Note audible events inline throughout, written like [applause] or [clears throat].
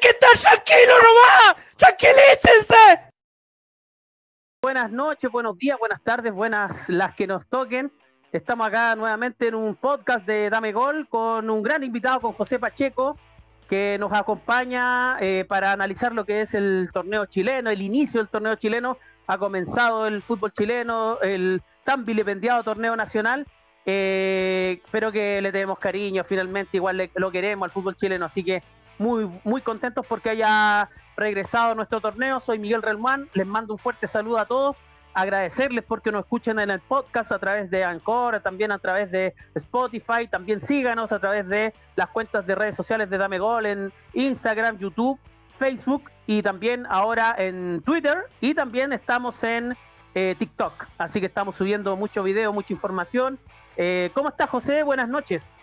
que estar tranquilo nomás. Tranquilícense. Buenas noches, buenos días, buenas tardes, buenas las que nos toquen. Estamos acá nuevamente en un podcast de Dame Gol con un gran invitado, con José Pacheco, que nos acompaña eh, para analizar lo que es el torneo chileno, el inicio del torneo chileno. Ha comenzado el fútbol chileno, el tan vilipendiado torneo nacional, eh, espero que le tenemos cariño, finalmente igual lo queremos al fútbol chileno, así que muy, muy contentos porque haya regresado a nuestro torneo. Soy Miguel Relmán, les mando un fuerte saludo a todos, agradecerles porque nos escuchen en el podcast a través de Anchor, también a través de Spotify, también síganos a través de las cuentas de redes sociales de Dame Gol en Instagram, YouTube, Facebook y también ahora en Twitter y también estamos en eh, TikTok. Así que estamos subiendo mucho video, mucha información. Eh, ¿Cómo estás, José? Buenas noches.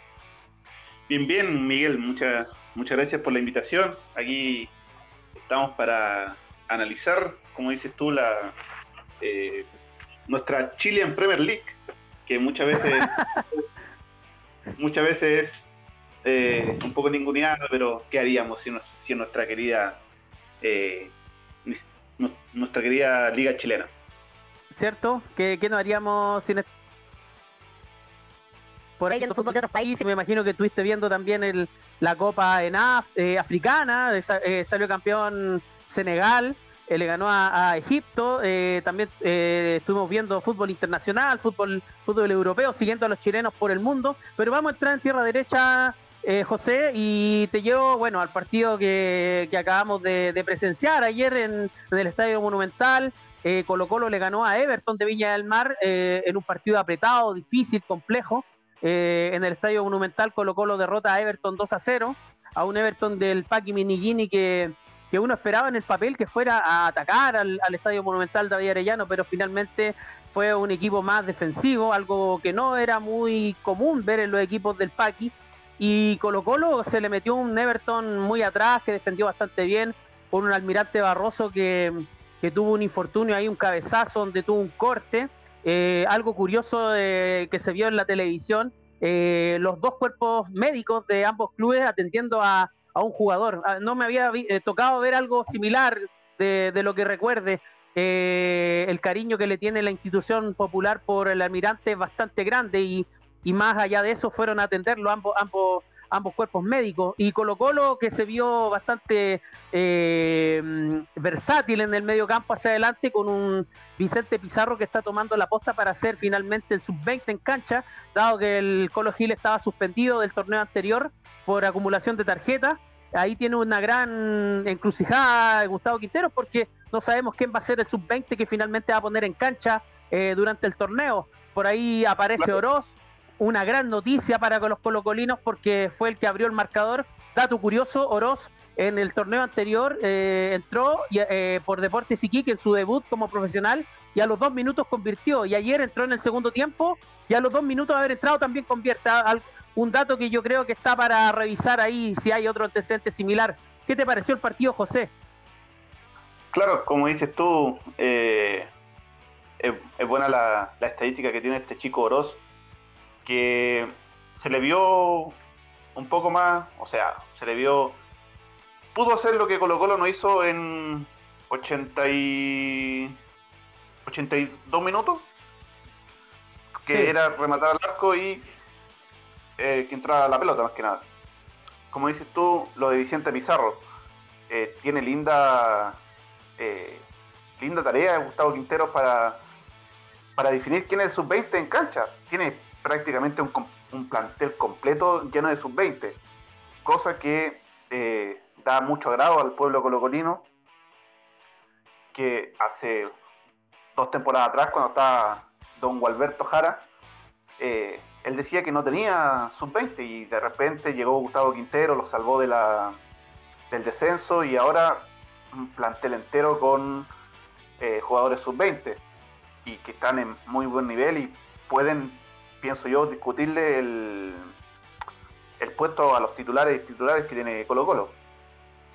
Bien, bien, Miguel. Muchas, muchas gracias por la invitación. Aquí estamos para analizar, como dices tú, la eh, nuestra Chilean Premier League, que muchas veces [laughs] muchas veces es un poco ninguneada, pero ¿qué haríamos si, si nuestra querida nuestra querida liga chilena? ¿cierto? ¿Qué, qué nos haríamos sin por ahí el fútbol de otros países? Me imagino que estuviste viendo también el, la Copa en eh, africana, eh, salió campeón Senegal, eh, le ganó a, Egipto, también estuvimos viendo fútbol internacional, fútbol, fútbol europeo, siguiendo a los chilenos por el mundo, pero vamos a entrar en tierra derecha. José, y te llevo, bueno, al partido que, que acabamos de, presenciar ayer en, en, el Estadio Monumental, eh, Colo Colo le ganó a Everton de Viña del Mar eh, en un partido apretado, difícil, complejo. Eh, en el Estadio Monumental Colo Colo derrota a Everton 2 a 0, a un Everton del Paqui Minigini que, que uno esperaba en el papel que fuera a atacar al, Estadio Monumental David Arellano, pero finalmente fue un equipo más defensivo, algo que no era muy común ver en los equipos del Paqui. Y Colo Colo se le metió un Everton muy atrás que defendió bastante bien, con un almirante Barroso que, que tuvo un infortunio ahí, un cabezazo donde tuvo un corte. Eh, algo curioso eh, que se vio en la televisión, eh, los dos cuerpos médicos de ambos clubes atendiendo a, un jugador. Ah, no me había tocado ver algo similar de, lo que recuerde. el cariño que le tiene la institución popular por el almirante es bastante grande y, más allá de eso fueron a atenderlo ambos ambos cuerpos médicos. Y Colo Colo, que se vio bastante eh, versátil en el medio campo hacia adelante, con un Vicente Pizarro que está tomando la posta para hacer finalmente el sub-20 en cancha, dado que el Colo Gil estaba suspendido del torneo anterior por acumulación de tarjetas. Ahí tiene una gran encrucijada Gustavo Quintero, porque no sabemos quién va a ser el sub-20 que finalmente va a poner en cancha eh, durante el torneo. Por ahí aparece Oroz, una gran noticia para los colocolinos porque fue el que abrió el marcador. Dato curioso, Oroz en el torneo anterior eh, entró eh, por Deportes Iquique en su debut como profesional y a los dos minutos convirtió. Y ayer entró en el segundo tiempo y a los dos minutos de haber entrado también convierte. Un dato que yo creo que está para revisar ahí si hay otro antecedente similar. ¿Qué te pareció el partido, José? Claro, como dices tú, eh, es, buena la, estadística que tiene este chico Oroz que se le vio un poco más, o sea, se le vio, pudo hacer lo que Colo Colo no hizo en 80 y 82 minutos, que era rematar al arco y eh, que entrara la pelota más que nada. Como dices tú, lo de Vicente Pizarro, eh, tiene linda eh, linda tarea Gustavo Quintero para, para definir quién es el sub-20 en cancha. Tiene prácticamente un, plantel completo lleno de sub-20, cosa que eh, da mucho agrado al pueblo colocolino, que hace dos temporadas atrás, cuando estaba don Gualberto Jara, eh, él decía que no tenía sub-20 y de repente llegó Gustavo Quintero, lo salvó de la, del descenso y ahora un plantel entero con eh, jugadores sub-20 y que están en muy buen nivel y pueden pienso yo, discutirle el, el puesto a los titulares y titulares que tiene Colo Colo.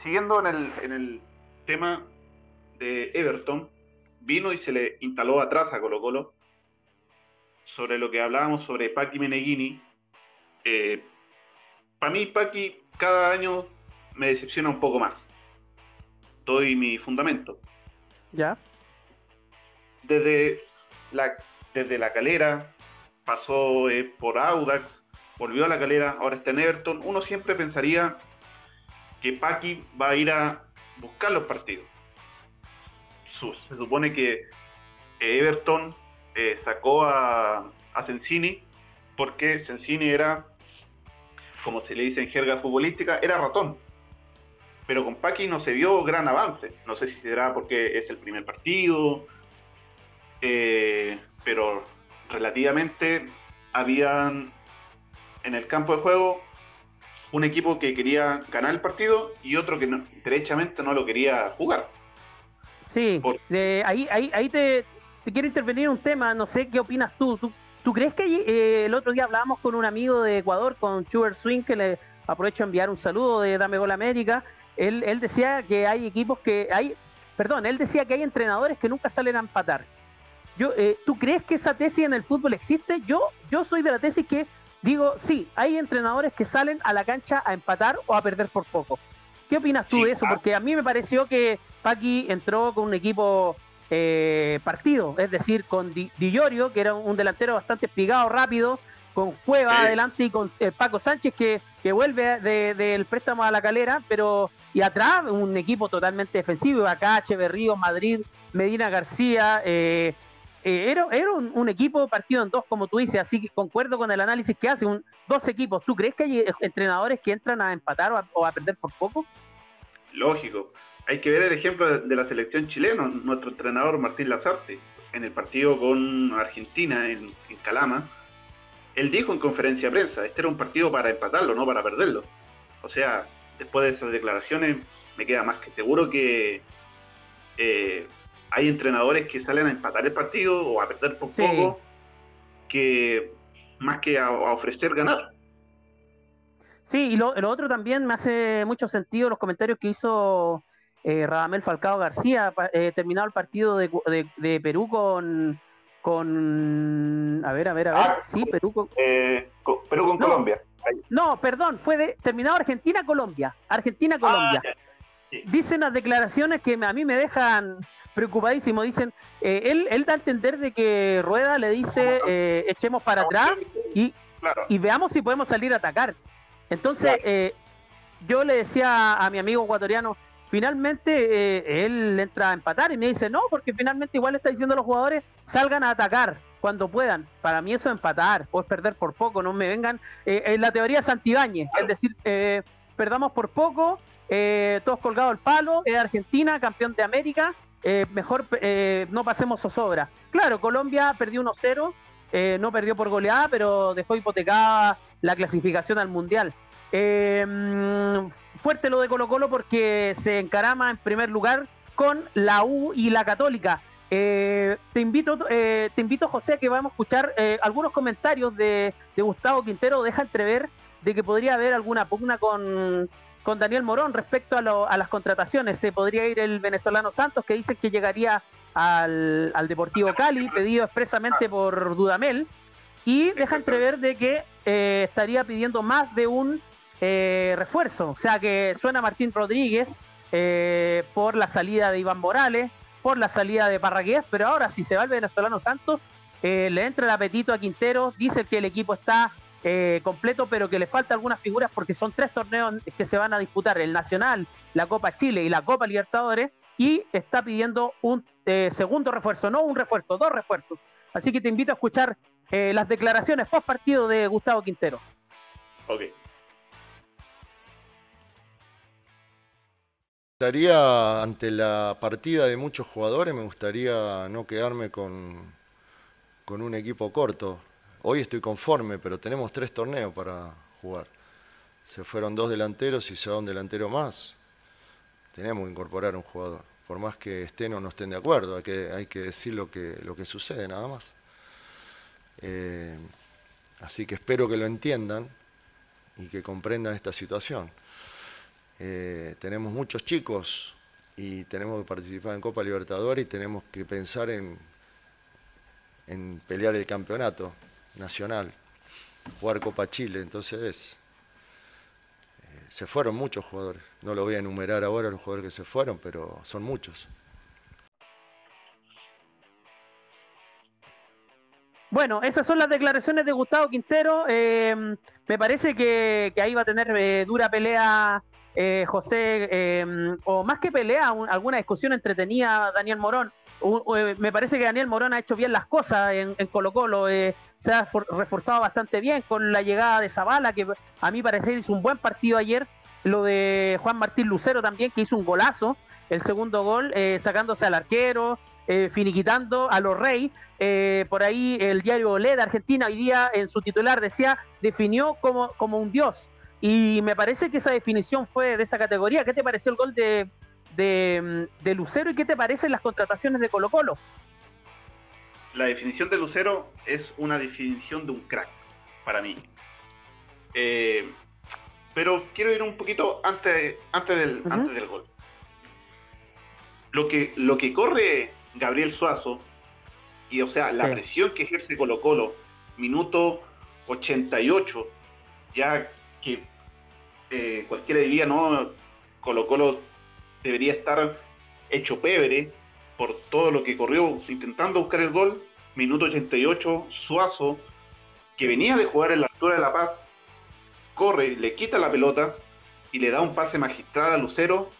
Siguiendo en el, en el tema de Everton, vino y se le instaló atrás a Colo Colo sobre lo que hablábamos sobre Paqui Meneghini. Eh, para mí, Paqui cada año me decepciona un poco más. Doy mi fundamento. ¿Ya? Desde la, desde la calera, pasó eh, por Audax, volvió a la calera, ahora está en Everton. Uno siempre pensaría que Paki va a ir a buscar los partidos. Se supone que Everton eh, sacó a, a Sensini porque Sensini era, como se le dice en jerga futbolística, era ratón. Pero con Paki no se vio gran avance. No sé si será porque es el primer partido, eh, pero relativamente habían en el campo de juego un equipo que quería ganar el partido y otro que derechamente no lo quería jugar. Sí, ahí, ahí, ahí te, te, quiero intervenir en un tema, no sé qué opinas tú. ¿Tú, tú crees que eh, el otro día hablábamos con un amigo de Ecuador, con Sugar Swing, que le aprovecho a enviar un saludo de Dame Gol América? Él, él decía que hay equipos que hay, perdón, él decía que hay entrenadores que nunca salen a empatar. Yo, eh, ¿Tú crees que esa tesis en el fútbol existe? Yo, yo soy de la tesis que digo, sí, hay entrenadores que salen a la cancha a empatar o a perder por poco. ¿Qué opinas tú de eso? Porque a mí me pareció que Paqui entró con un equipo eh, partido, es decir, con Di, que era un delantero bastante espigado, rápido, con Cueva adelante y con eh, Paco Sánchez que, que vuelve del préstamo a la calera, pero y atrás un equipo totalmente defensivo, acá Berrío, Madrid, Medina García, eh, eh, era, era un, equipo partido en dos, como tú dices, así que concuerdo con el análisis que hace, dos equipos. ¿Tú crees que hay eh, entrenadores que entran a empatar o a, perder por poco? Lógico. Hay que ver el ejemplo de la selección chilena, nuestro entrenador Martín Lazarte, en el partido con Argentina en, Calama. Él dijo en conferencia de prensa, este era un partido para empatarlo, no para perderlo. O sea, después de esas declaraciones, me queda más que seguro que eh, hay entrenadores que salen a empatar el partido o a perder por poco, que más que a, ofrecer ganar. Sí, y lo, otro también me hace mucho sentido los comentarios que hizo eh, Radamel Falcao García, eh, terminado el partido de, Perú con, con. A ver, a ver, a ver. Ah, sí, Perú con. Eh, Perú con Colombia. No, perdón, fue de, terminado Argentina-Colombia. Argentina-Colombia. Ah, Dicen las declaraciones que a mí me dejan preocupadísimo. Dicen, eh, él, él da a entender de que Rueda le dice, eh, echemos para atrás y, y veamos si podemos salir a atacar. Entonces, eh, yo le decía a, mi amigo ecuatoriano, finalmente él entra a empatar y me dice, no, porque finalmente igual está diciendo a los jugadores, salgan a atacar cuando puedan. Para mí eso es empatar o es perder por poco, no me vengan. en la teoría Santibáñez, es decir, perdamos por poco, todos colgados al palo, es Argentina, campeón de América, eh, mejor eh, no pasemos zozobra. Claro, Colombia perdió 1-0, eh, no perdió por goleada, pero dejó hipotecada la clasificación al Mundial. Mm, fuerte lo de Colo Colo porque se encarama en primer lugar con la U y la Católica. te invito, te invito José, que vamos a escuchar algunos comentarios de, de Gustavo Quintero. Deja entrever de que podría haber alguna pugna con, con Daniel Morón respecto a, las contrataciones. Se podría ir el venezolano Santos, que dice que llegaría al, Deportivo Cali, pedido expresamente por Dudamel, y deja entrever de que eh, estaría pidiendo más de un eh, refuerzo. O sea que suena Martín Rodríguez eh, por la salida de Iván Morales, por la salida de Parragués, pero ahora si se va el venezolano Santos, le entra el apetito a Quintero, dice que el equipo está eh, completo, pero que le falta algunas figuras porque son tres torneos que se van a disputar, el Nacional, la Copa Chile y la Copa Libertadores, y está pidiendo un eh, segundo refuerzo, no un refuerzo, dos refuerzos. Así que te invito a escuchar eh, las declaraciones post partido de Gustavo Quintero. Ok. gustaría, ante la partida de muchos jugadores, me gustaría no quedarme con, con un equipo corto. Hoy estoy conforme, pero tenemos tres torneos para jugar. Se fueron dos delanteros y se va un delantero más. Tenemos que incorporar un jugador. Por más que estén o no estén de acuerdo, hay que, hay que decir lo que, lo que sucede nada más. Eh, así que espero que lo entiendan y que comprendan esta situación. Eh, tenemos muchos chicos y tenemos que participar en Copa Libertadores y tenemos que pensar en, en pelear el campeonato nacional, jugar Copa Chile, entonces eh, se fueron muchos jugadores. No lo voy a enumerar ahora los jugadores que se fueron, pero son muchos. Bueno, esas son las declaraciones de Gustavo Quintero. Eh, me parece que, ahí va a tener eh, dura pelea José, o más que pelea, alguna discusión entretenida Daniel Morón. Me parece que Daniel Morón ha hecho bien las cosas en, Colo Colo. se ha reforzado bastante bien con la llegada de Zavala, que a mí parece hizo un buen partido ayer. Lo de Juan Martín Lucero también, que hizo un golazo, el segundo gol, sacándose al arquero, finiquitando a los Rey. Eh, por ahí el diario Olé de Argentina hoy día en su titular decía, definió como, como un dios. Y me parece que esa definición fue de esa categoría. ¿Qué te pareció el gol de, de, Lucero y qué te parecen las contrataciones de Colo Colo? La definición de Lucero es una definición de un crack para mí. Eh, pero quiero ir un poquito antes, antes, del, antes del gol. Lo que, lo que corre Gabriel Suazo y o sea, la presión que ejerce Colo Colo, minuto 88, ya que eh, cualquiera diría, no, Colo Colo debería estar hecho pebre por todo lo que corrió intentando buscar el gol. Minuto 88, Suazo, que venía de jugar en la altura de La Paz, corre, le quita la pelota y le da un pase magistral a Lucero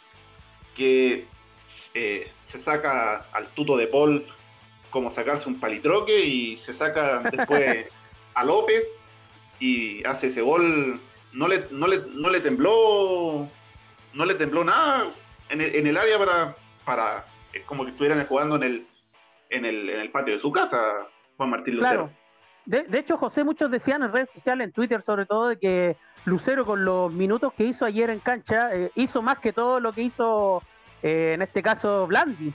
que eh, se saca al tuto de Paul como sacarse un palitroque y se saca después [laughs] a López y hace ese gol. No le, no le, no le tembló no le tembló nada en el, en el área para, para es como que estuvieran jugando en el, en el, en el patio de su casa, Juan Martín Lucero. De, de, hecho, José, muchos decían en redes sociales, en Twitter sobre todo, de que Lucero con los minutos que hizo ayer en cancha, eh, hizo más que todo lo que hizo eh, en este caso Blandi.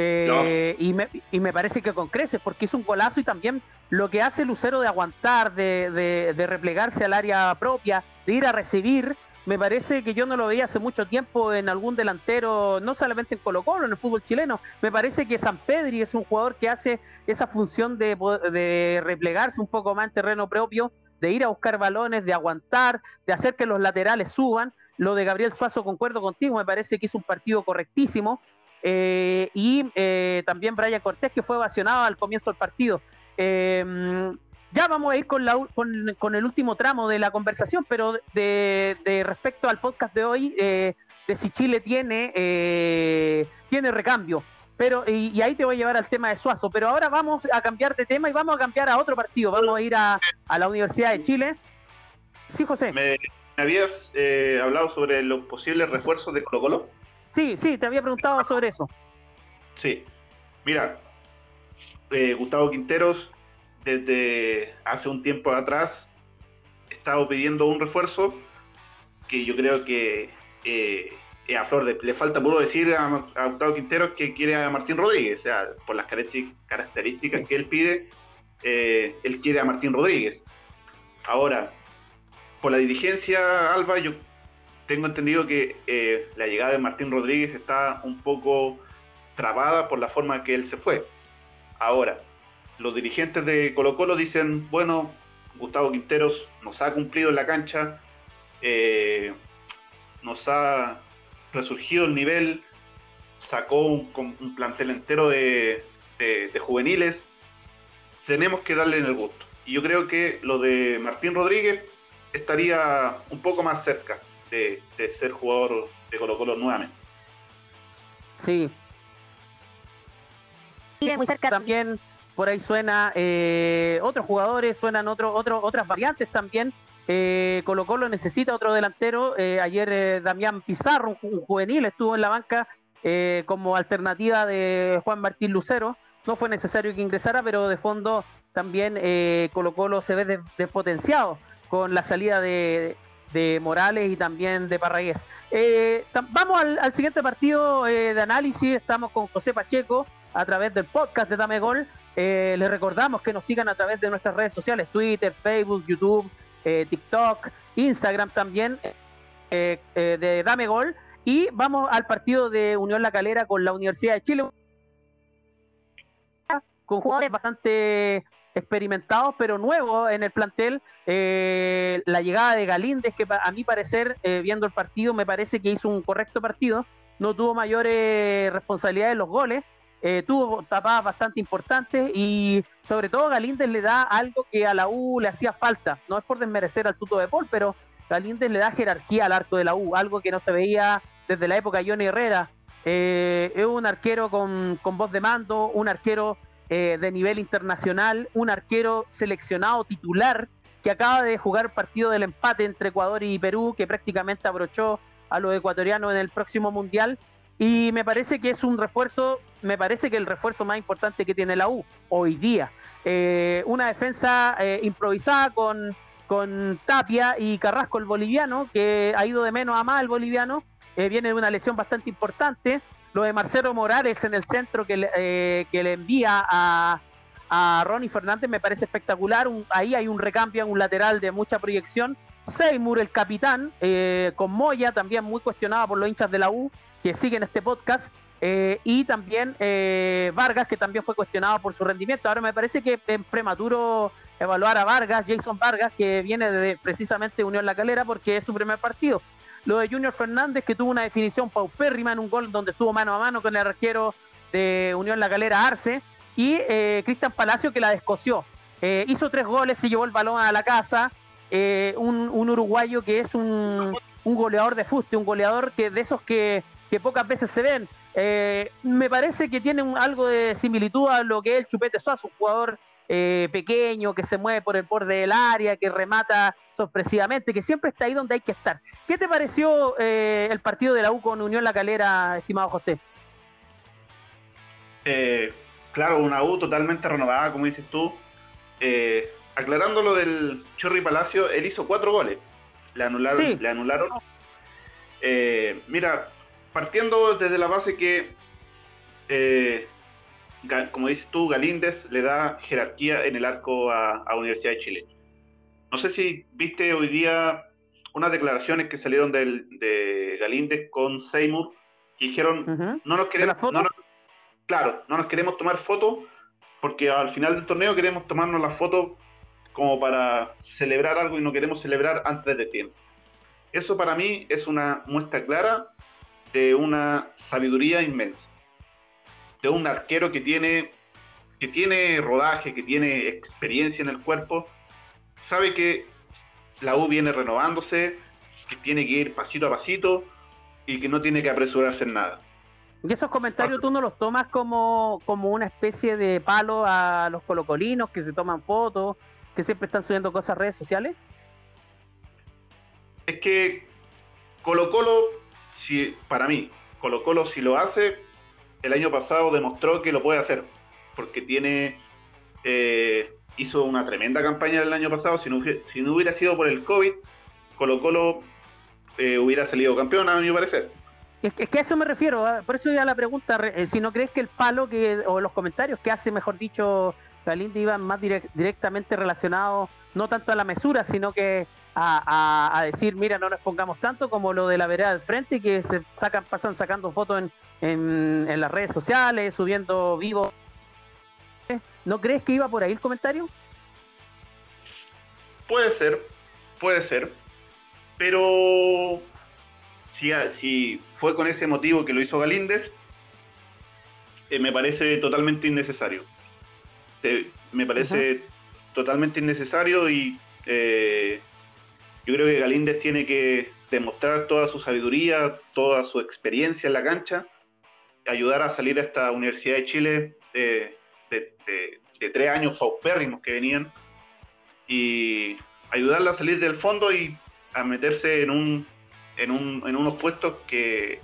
Eh, y, me, y, me, parece que con creces, porque es un golazo y también lo que hace Lucero de aguantar, de, de, replegarse al área propia, de ir a recibir, me parece que yo no lo veía hace mucho tiempo en algún delantero, no solamente en Colo Colo, en el fútbol chileno. Me parece que San Pedri es un jugador que hace esa función de, de replegarse un poco más en terreno propio, de ir a buscar balones, de aguantar, de hacer que los laterales suban. Lo de Gabriel Suazo, concuerdo contigo, me parece que es un partido correctísimo. Eh, y eh, también Brian Cortés, que fue ovacionado al comienzo del partido. Em, ya vamos a ir con, la, con, el último tramo de la conversación, pero de, respecto al podcast de hoy, eh, de si Chile tiene, tiene recambio. Pero, y, ahí te voy a llevar al tema de Suazo, pero ahora vamos a cambiar de tema y vamos a cambiar a otro partido. Vamos a ir a, la Universidad de Chile. Sí, José. ¿Me, habías hablado sobre los posibles refuerzos de Colo Colo? Sí, sí, te había preguntado sobre eso. Sí, mira, eh, Gustavo Quinteros desde hace un tiempo atrás estado pidiendo un refuerzo que yo creo que eh, a flor de le falta puro decir a, Gustavo Quinteros que quiere a Martín Rodríguez, o sea, por las características que él pide, eh, él quiere a Martín Rodríguez. Ahora, por la dirigencia, Alba, yo tengo entendido que eh, la llegada de Martín Rodríguez está un poco trabada por la forma que él se fue. Ahora, los dirigentes de Colo Colo dicen, bueno, Gustavo Quinteros nos ha cumplido en la cancha, eh, nos ha resurgido el nivel, sacó un, plantel entero de, de, juveniles, tenemos que darle en el gusto. Y yo creo que lo de Martín Rodríguez estaría un poco más cerca de, ser jugador de Colo Colo nuevamente. Sí. muy cerca. También por ahí suena eh, otros jugadores, suenan otros otros otras variantes también. Eh, Colo Colo necesita otro delantero. Eh, ayer eh, Damián Pizarro, un, juvenil, estuvo en la banca como alternativa de Juan Martín Lucero. No fue necesario que ingresara, pero de fondo también Colo Colo se ve despotenciado con la salida de, Morales y también de Parragués. Vamos al, siguiente partido de análisis. Estamos con José Pacheco a través del podcast de Dame Gol. Eh, les recordamos que nos sigan a través de nuestras redes sociales: Twitter, Facebook, YouTube, TikTok, Instagram también de Dame Gol. Y vamos al partido de Unión La Calera con la Universidad de Chile. Con jugadores bastante experimentados, pero nuevos en el plantel. Eh, la llegada de Galíndez, que a mi parecer, eh, viendo el partido, me parece que hizo un correcto partido. No tuvo mayores responsabilidades en los goles. Eh, tuvo tapadas bastante importantes y sobre todo Galíndez le da algo que a la U le hacía falta. No es por desmerecer al tuto de Paul, pero Galíndez le da jerarquía al arco de la U, algo que no se veía desde la época de Johnny Herrera. es un arquero con, con voz de mando, un arquero eh, de nivel internacional, un arquero seleccionado titular que acaba de jugar partido del empate entre Ecuador y Perú, que prácticamente abrochó a los ecuatorianos en el próximo mundial. Y me parece que es un refuerzo, me parece que el refuerzo más importante que tiene la U hoy día. Eh, una defensa eh, improvisada con, con Tapia y Carrasco, el boliviano, que ha ido de menos a más el boliviano, viene de una lesión bastante importante. Lo de Marcelo Morales en el centro que le, eh, que le envía a, a Ronnie Fernández me parece espectacular. ahí hay un recambio en un lateral de mucha proyección. Seymour, el capitán, eh, con Moya, también muy cuestionada por los hinchas de la U que siguen este podcast. Eh, y también Vargas, que también fue cuestionado por su rendimiento. Ahora me parece que es prematuro evaluar a Vargas, Jason Vargas, que viene de precisamente Unión La Calera porque es su primer partido. Lo de Junior Fernández, que tuvo una definición paupérrima en un gol donde estuvo mano a mano con el arquero de Unión La Galera Arce. Y eh, Cristian Palacio, que la descoció. Eh, hizo tres goles y llevó el balón a la casa. Eh, un, uruguayo que es un, goleador de fuste, un goleador que de esos que, pocas veces se ven. me parece que tiene algo de similitud a lo que es el Chupete Suazo, un jugador eh, pequeño, que se mueve por el borde del área, que remata sorpresivamente, que siempre está ahí donde hay que estar. ¿Qué te pareció eh, el partido de la U con Unión La Calera, estimado José? Eh, claro, una U totalmente renovada, como dices tú. aclarando lo del Chorri Palacio, él hizo cuatro goles. Le anularon. Le anularon. mira, partiendo desde la base que como dices tú, Galíndez le da jerarquía en el arco a, Universidad de Chile. No sé si viste hoy día unas declaraciones que salieron de Galíndez con Seymour, que dijeron, no nos queremos... claro, no nos queremos tomar fotos porque al final del torneo queremos tomarnos la foto como para celebrar algo y no queremos celebrar antes de tiempo. Eso para mí es una muestra clara de una sabiduría inmensa de un arquero que tiene, que tiene rodaje, que tiene experiencia en el cuerpo, sabe que la U viene renovándose, que tiene que ir pasito a pasito y que no tiene que apresurarse en nada. ¿Y esos comentarios tú no los tomas como, como una especie de palo a los colocolinos que se toman fotos, que siempre están subiendo cosas a redes sociales? Es que Colo Colo, si, para mí, Colo Colo si lo hace, el año pasado demostró que lo puede hacer, porque tiene eh, hizo una tremenda campaña el año pasado. Si no, si no hubiera sido por el COVID, Colo Colo eh, hubiera salido campeón, a mi parecer. Es que, a eso me refiero, ¿ah? por eso ya la pregunta, eh, si no crees que el palo que o los comentarios que hace, mejor dicho, Galindo iban más directamente relacionados, no tanto a la mesura, sino que a, decir, mira, no nos pongamos tanto como lo de la vereda del frente, que se sacan, pasan sacando fotos en, en, las redes sociales, subiendo vivo. ¿No crees que iba por ahí el comentario? Puede ser, puede ser. Pero si, si fue con ese motivo que lo hizo Galíndez, eh, me parece totalmente innecesario. me parece totalmente innecesario y eh, yo creo que Galíndez tiene que demostrar toda su sabiduría, toda su experiencia en la cancha ayudar a salir a esta Universidad de Chile de, tres años paupérrimos que venían y ayudarla a salir del fondo y a meterse en unos puestos que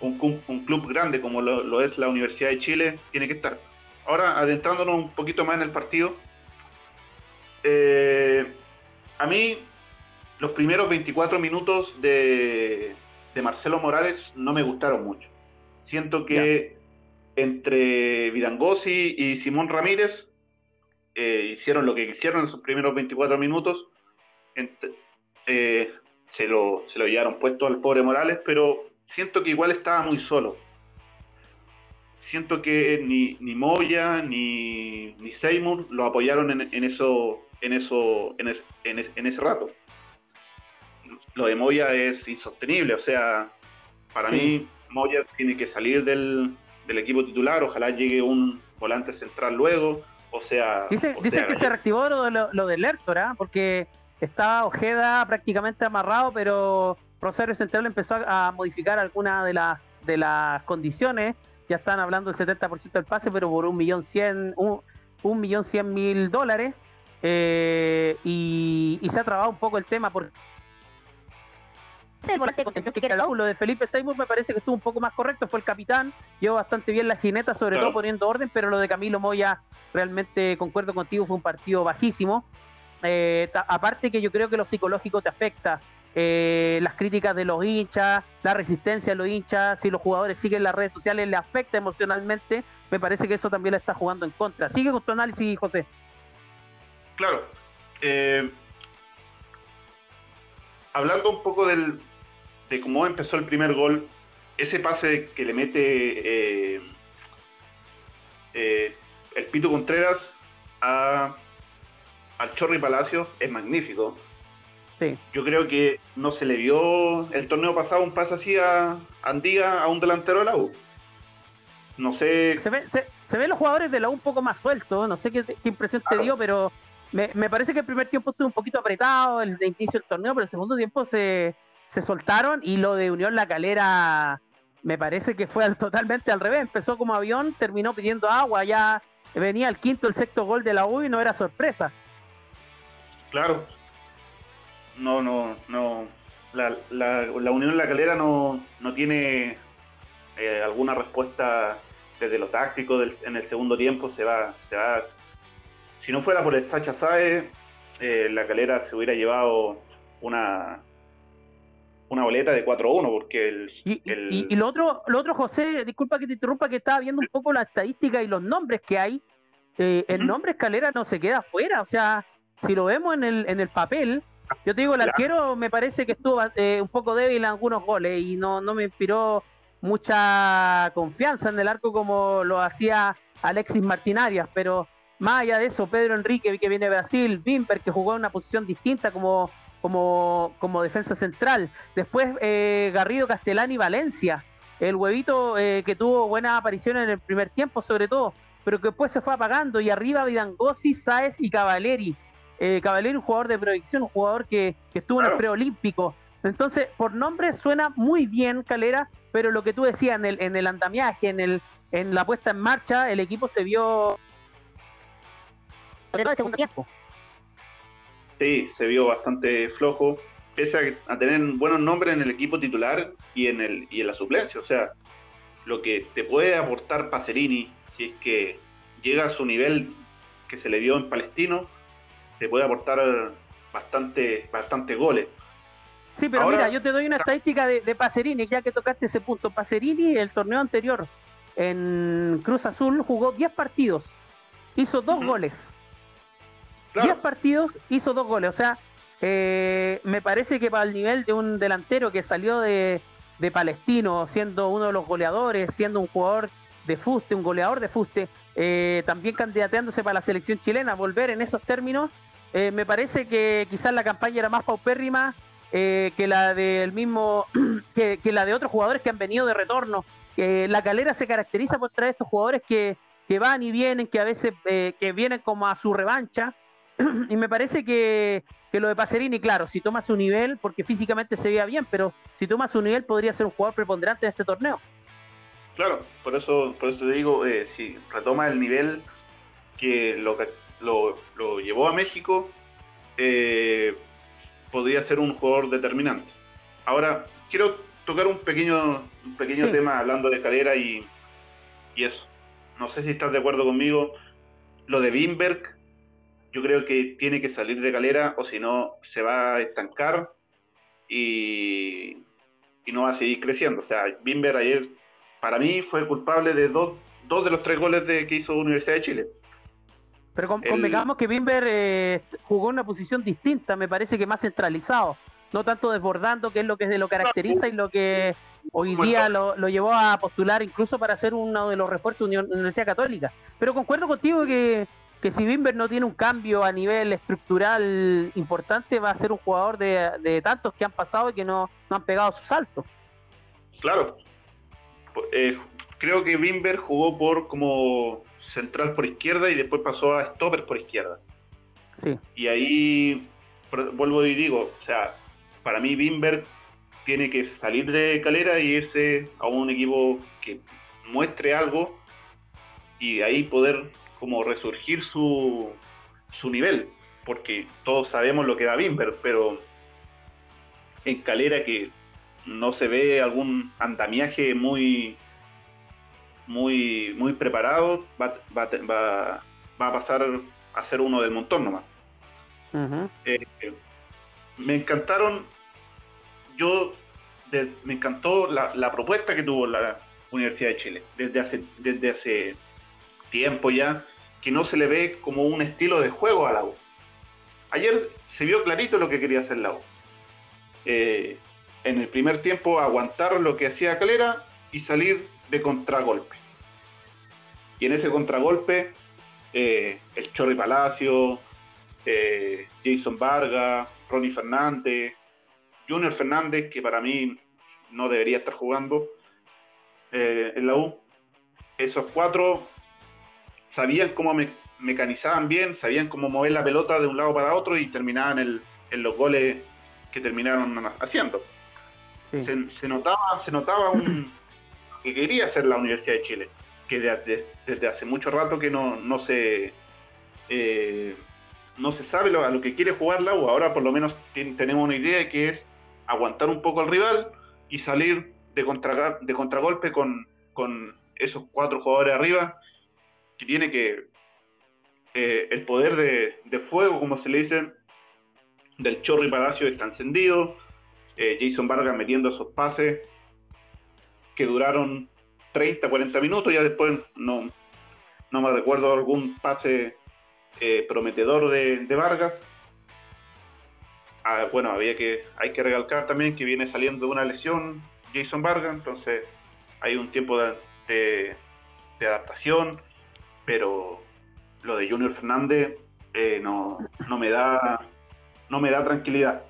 un, club grande como lo, es la Universidad de Chile tiene que estar. Ahora, adentrándonos un poquito más en el partido, eh, a mí los primeros 24 minutos de, de Marcelo Morales no me gustaron mucho. Siento que entre Vidangosi y Simón Ramírez eh, hicieron lo que quisieron en sus primeros 24 minutos. Eh, se, lo, se lo llevaron puesto al pobre Morales, pero siento que igual estaba muy solo. siento que ni, ni Moya ni, ni Seymour lo apoyaron en, en eso en eso en, en, ese rato. Lo de Moya es insostenible, o sea, para mí Moya tiene que salir del, del, equipo titular, ojalá llegue un volante central luego, o sea... Dice, dice que se reactivó lo, lo, lo del Lertor, ¿ah? porque estaba Ojeda prácticamente amarrado, pero Rosario Central empezó a, a modificar algunas de las de las condiciones ya están hablando del 70% del pase, pero por un millón cien, un, millón cien mil dólares. Eh, y, se ha trabado un poco el tema porque lo de Felipe Seymour me parece que estuvo un poco más correcto, fue el capitán, llevó bastante bien la jineta, sobre todo poniendo orden, pero lo de Camilo Moya, realmente concuerdo contigo, fue un partido bajísimo. Eh, aparte que yo creo que lo psicológico te afecta, eh, las críticas de los hinchas, la resistencia de los hinchas, si los jugadores siguen las redes sociales, le afecta emocionalmente, me parece que eso también le está jugando en contra. Sigue con tu análisis, José. Claro. Eh, hablando un poco del, de cómo empezó el primer gol, ese pase que le mete eh, el Pito Contreras a, al Chorri Palacios es magnífico yo creo que no se le vio el torneo pasado un pase así a Andía, a un delantero de la U. No sé. Se, ve, se, ven los jugadores de la U un poco más sueltos. No sé qué, impresión te dio, pero me, parece que el primer tiempo estuvo un poquito apretado, el de inicio del torneo, pero el segundo tiempo se, se soltaron y lo de Unión La Calera me parece que fue [laughs] totalmente al revés. Empezó como avión, terminó pidiendo agua, ya venía el quinto, el sexto gol de la U y no era sorpresa. Claro, no, no, no. La, la, Unión la Calera no, no tiene eh, alguna respuesta desde lo táctico en el segundo tiempo. Se va, se va. Si no fuera por el Sacha Sae, eh, la Calera se hubiera llevado una una boleta de 4-1 porque el, y, Y, lo otro lo otro José disculpa que te interrumpa que estaba viendo un poco la estadística y los nombres que hay eh, el nombre Escalera no se queda afuera o sea si lo vemos en el en el papel yo te digo, el arquero me parece que estuvo eh, un poco débil en algunos goles y no, no me inspiró mucha confianza en el arco como lo hacía Alexis Martinarias, pero más allá de eso, Pedro Enrique, que viene de Brasil, Bimper, que jugó en una posición distinta como, como, como defensa central, después eh, Garrido Castellani Valencia, el huevito eh, que tuvo buenas apariciones en el primer tiempo sobre todo, pero que después se fue apagando, y arriba Vidangosi, Sáez y Cavaleri eh, un jugador de proyección, un jugador que, estuvo en el preolímpico. Entonces, por nombre suena muy bien Calera, pero lo que tú decías en el, en el andamiaje, en, el, en la puesta en marcha, el equipo se vio. Sobre todo el segundo tiempo. Sí, se vio bastante flojo, pese a, tener buenos nombres en el equipo titular y en, el, y en la suplencia. O sea, lo que te puede aportar Pacerini, si es que llega a su nivel que se le dio en Palestino, te puede aportar bastante, bastante goles. Sí, pero mira, yo te doy una estadística de, de Pacerini, ya que tocaste ese punto. Pacerini, el torneo anterior en Cruz Azul, jugó 10 partidos, hizo dos goles. 10 partidos, hizo dos goles. O sea, eh, me parece que para el nivel de un delantero que salió de, de Palestino, siendo uno de los goleadores, siendo un jugador de fuste, un goleador de fuste, eh, también candidateándose para la selección chilena, volver en esos términos, eh, me parece que quizás la campaña era más paupérrima eh, que la del mismo, [clears throat] que, la de otros jugadores que han venido de retorno. la calera se caracteriza por traer estos jugadores que, van y vienen, que a veces que vienen como a su revancha. [clears throat] y me parece que, que, lo de Pacerini, claro, si toma su nivel, porque físicamente se veía bien, pero si toma su nivel podría ser un jugador preponderante de este torneo. Claro, por eso, por eso te digo, eh, si retoma el nivel que lo, lo, lo llevó a México, eh, podría ser un jugador determinante. Ahora, quiero tocar un pequeño, un pequeño tema hablando de escalera y, y eso. No sé si estás de acuerdo conmigo. Lo de Bimberg, yo creo que tiene que salir de calera o si no se va a estancar y, y no va a seguir creciendo. O sea, Bimberg ayer para mí fue culpable de dos, dos de los tres goles de, que hizo Universidad de Chile. Pero convengamos que Bimber eh, jugó una posición distinta, me parece que más centralizado, no tanto desbordando, que es lo que lo caracteriza y lo que hoy día lo, llevó a postular incluso para ser uno de los refuerzos de la Universidad Católica. Pero concuerdo contigo que, que si Bimber no tiene un cambio a nivel estructural importante, va a ser un jugador de, tantos que han pasado y que no, han pegado su salto. Claro. Eh, creo que Bimber jugó por como central por izquierda y después pasó a stopper por izquierda. Sí. Y ahí vuelvo y digo, o sea, para mí Bimber tiene que salir de Calera y irse a un equipo que muestre algo y ahí poder como resurgir su, su nivel, porque todos sabemos lo que da Bimber, pero en Calera que no se ve algún andamiaje muy muy muy preparado, va, va, va, va a pasar a ser uno del montón nomás. Eh, me encantaron, yo me encantó la, propuesta que tuvo la Universidad de Chile desde hace, desde hace tiempo ya, que no se le ve como un estilo de juego a la U. Ayer se vio clarito lo que quería hacer la U. Eh, en el primer tiempo aguantar lo que hacía Calera y salir de contragolpe. Y en ese contragolpe, eh, el Chorri Palacio, eh, Jason Vargas, Ronnie Fernández, Junior Fernández, que para mí no debería estar jugando en la U. Esos cuatro sabían cómo me, mecanizaban bien, sabían cómo mover la pelota de un lado para otro y terminaban en los goles que terminaron haciendo. Se, notaba, se notaba un, que quería hacer la Universidad de Chile, que desde hace mucho rato que no, no se eh, no se sabe lo, a lo que quiere jugar la U. Ahora por lo menos tenemos una idea que es aguantar un poco al rival y salir de, contra, de contragolpe con, esos cuatro jugadores arriba, tiene que eh, el poder de, fuego, como se le dice, del Chorri Palacio está encendido, eh, Jason Vargas metiendo esos pases que duraron 30, 40 minutos, ya después no, no me recuerdo algún pase eh, prometedor de, Vargas. Ah, bueno, había que, hay que recalcar también que viene saliendo de una lesión Jason Vargas, entonces hay un tiempo de, adaptación, pero lo de Junior Fernández eh, no, no, me da no me da tranquilidad.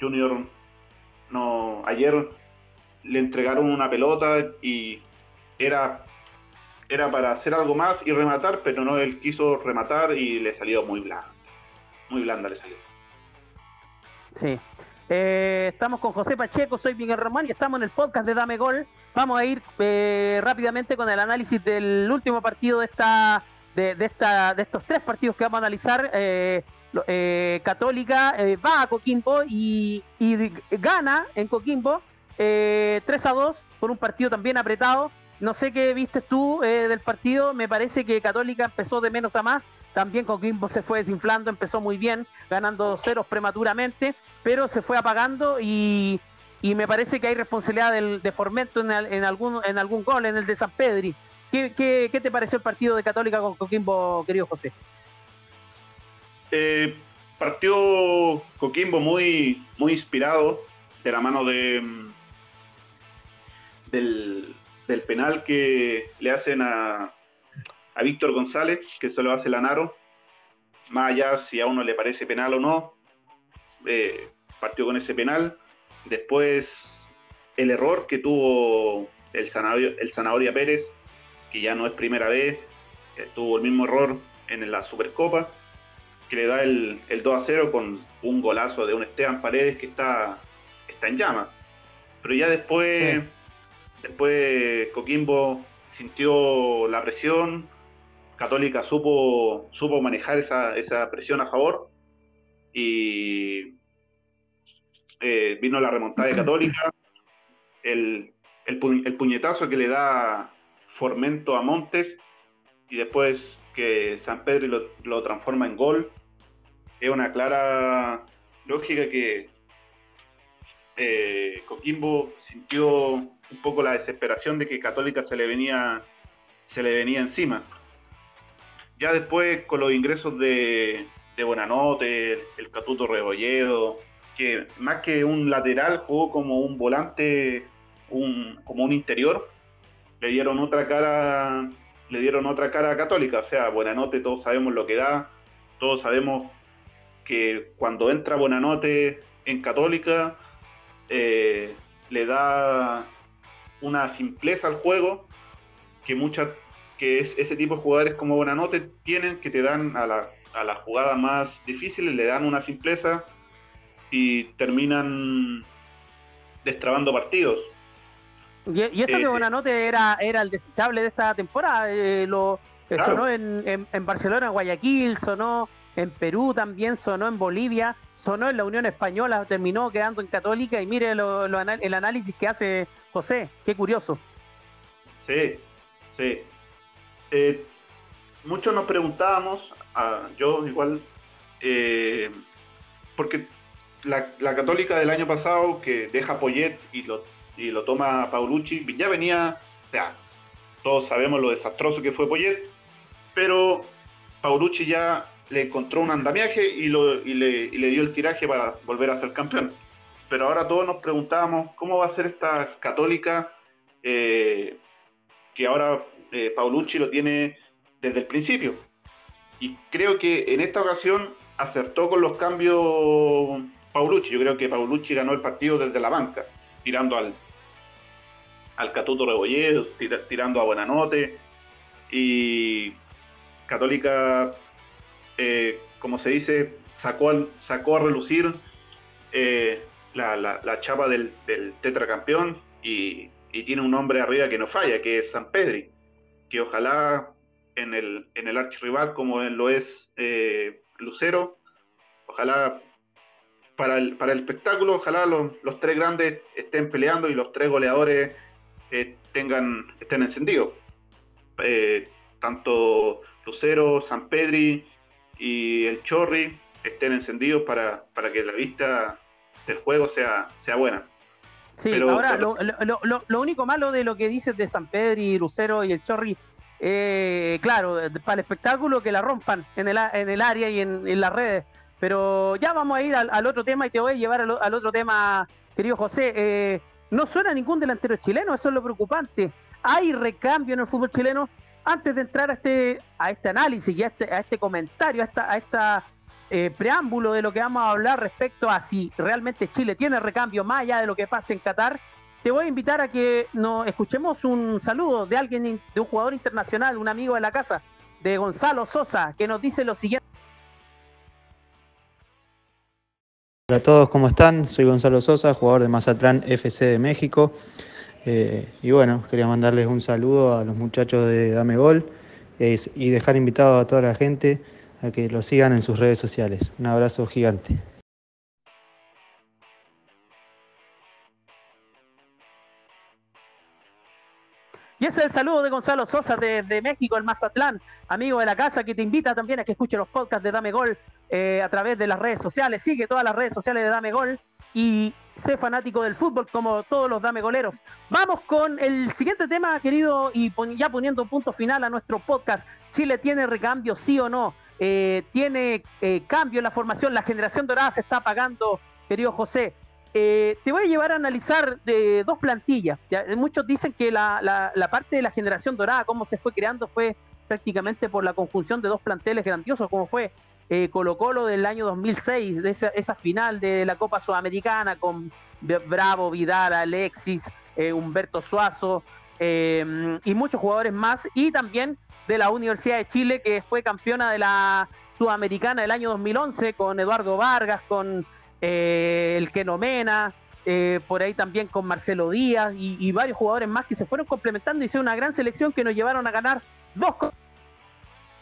Junior no ayer le entregaron una pelota y era era para hacer algo más y rematar, pero no, él quiso rematar y le salió muy blanda. Muy blanda le salió. Sí. Eh, estamos con José Pacheco, soy Miguel Román y estamos en el podcast de Dame Gol. Vamos a ir eh, rápidamente con el análisis del último partido de esta de, esta de estos tres partidos que vamos a analizar. Eh, Católica va a Coquimbo y, y, gana en Coquimbo 3 a 2 por un partido también apretado no sé qué viste tú del partido. Me parece que Católica empezó de menos a más. También Coquimbo se fue desinflando, empezó muy bien, ganando ceros prematuramente, pero se fue apagando y, me parece que hay responsabilidad del, de Formento en, algún, en algún gol, en el de San Pedri. ¿Qué, qué, te pareció el partido de Católica con Coquimbo, querido José? Eh, partió Coquimbo muy, muy inspirado de la mano de mm, del, del penal que le hacen a, a Víctor González, que se lo hace Lanaro, más allá si a uno le parece penal o no, eh, partió con ese penal. Después el error que tuvo el Zanahoria, el Zanahoria Pérez, que ya no es primera vez, eh, tuvo el mismo error en la Supercopa, que le da el, 2 a 0 con un golazo de un Esteban Paredes que está, está en llama. Pero ya después... Después Coquimbo sintió la presión, Católica supo, supo manejar esa, esa presión a favor y eh, vino la remontada de [clears throat] Católica, el, el, puñetazo que le da Formento a Montes y después que San Pedro lo, lo transforma en gol. Es una clara lógica que eh, Coquimbo sintió un poco la desesperación de que Católica se le venía, se le venía encima. Ya después con los ingresos de, de Bonanote, el, Catuto Rebolledo, que más que un lateral jugó como un volante un, como un interior, le dieron otra cara, le dieron otra cara Católica. O sea, Buenanote, todos sabemos lo que da, todos sabemos que cuando entra Buenanote en Católica, eh, le da una simpleza al juego que muchas que es, ese tipo de jugadores como Buenanote tienen, que te dan a la, a la jugada más difíciles, le dan una simpleza y terminan destrabando partidos. Y, eso que Eh, Buenanote era, era el desechable de esta temporada. eh, lo eh, Claro. Sonó en, en- en Barcelona, en Guayaquil, sonó en Perú también, sonó en Bolivia, sonó en la Unión Española, terminó quedando en Católica. Y mire lo- el análisis que hace José, qué curioso. Sí, sí. Eh, muchos nos preguntábamos, yo igual, eh, porque la, católica del año pasado que deja Poyet y lo, y lo toma Paulucci, ya venía, o sea, todos sabemos lo desastroso que fue Poyet, pero Paulucci ya le encontró un andamiaje y, le, y le dio el tiraje para volver a ser campeón. Pero ahora todos nos preguntábamos cómo va a ser esta católica eh, que ahora eh, Paulucci lo tiene desde el principio. Y creo que en esta ocasión acertó con los cambios Paulucci. Yo creo que Paulucci ganó el partido desde la banca, tirando al, al Catuto Rebolledo, tira- tirando a Buenanote. Y Católica, eh, como se dice, sacó, sacó a relucir eh, la, la- la chapa del, del tetracampeón y, y tiene un hombre arriba que no falla, que es San Pedri, que ojalá en el, en el archirrival como lo es eh, Lucero, ojalá para el, para el espectáculo, ojalá los, los tres grandes estén peleando y los tres goleadores eh, tengan, estén encendidos. Eh, tanto Lucero, San Pedri y el Chorri estén encendidos para, para que la vista del juego sea, sea buena. Sí, Pero- ahora pero- lo, lo- lo- lo único malo de lo que dices de San Pedro y Lucero y el Chorri, eh, claro, eh, para el espectáculo que la rompan en el, en el área y en, en las redes. Pero ya vamos a ir al, al otro tema y te voy a llevar al, al otro tema, querido José. Eh, no suena ningún delantero chileno, eso es lo preocupante. ¿Hay recambio en el fútbol chileno? Antes de entrar a este, a este análisis y a este, a este comentario, a esta, a esta eh, preámbulo de lo que vamos a hablar respecto a si realmente Chile tiene recambio más allá de lo que pasa en Qatar, te voy a invitar a que nos escuchemos un saludo de alguien, de un jugador internacional, un amigo de la casa, de Gonzalo Sosa, que nos dice lo siguiente. Hola a todos, ¿cómo están? Soy Gonzalo Sosa, jugador de Mazatlán FC de México. Eh, y bueno, quería mandarles un saludo a los muchachos de Dame Gol y dejar invitado a toda la gente a que lo sigan en sus redes sociales. Un abrazo gigante. Y ese es el saludo de Gonzalo Sosa desde México, el Mazatlán, amigo de la casa, que te invita también a que escuche los podcasts de Dame Gol eh, a través de las redes sociales. Sigue todas las redes sociales de Dame Gol y sé fanático del fútbol como todos los Dame Goleros. Vamos con el siguiente tema, querido, y ya poniendo un punto final a nuestro podcast. Chile tiene recambio, sí o no. Eh, tiene eh, cambio en la formación. La generación dorada se está apagando, querido José. Eh, te voy a llevar a analizar de dos plantillas. Muchos dicen que la, la- parte de la generación dorada, cómo se fue creando, fue prácticamente por la conjunción de dos planteles grandiosos, como fue eh, Colo Colo del año 2006, de esa, esa final de la Copa Sudamericana con Bravo, Vidal, Alexis, Humberto Suazo y muchos jugadores más. Y también de la Universidad de Chile, que fue campeona de la Sudamericana del año 2011 con Eduardo Vargas, con eh, el Kenomena, eh, por ahí también con Marcelo Díaz y, y varios jugadores más que se fueron complementando y hicieron una gran selección que nos llevaron a ganar dos Copas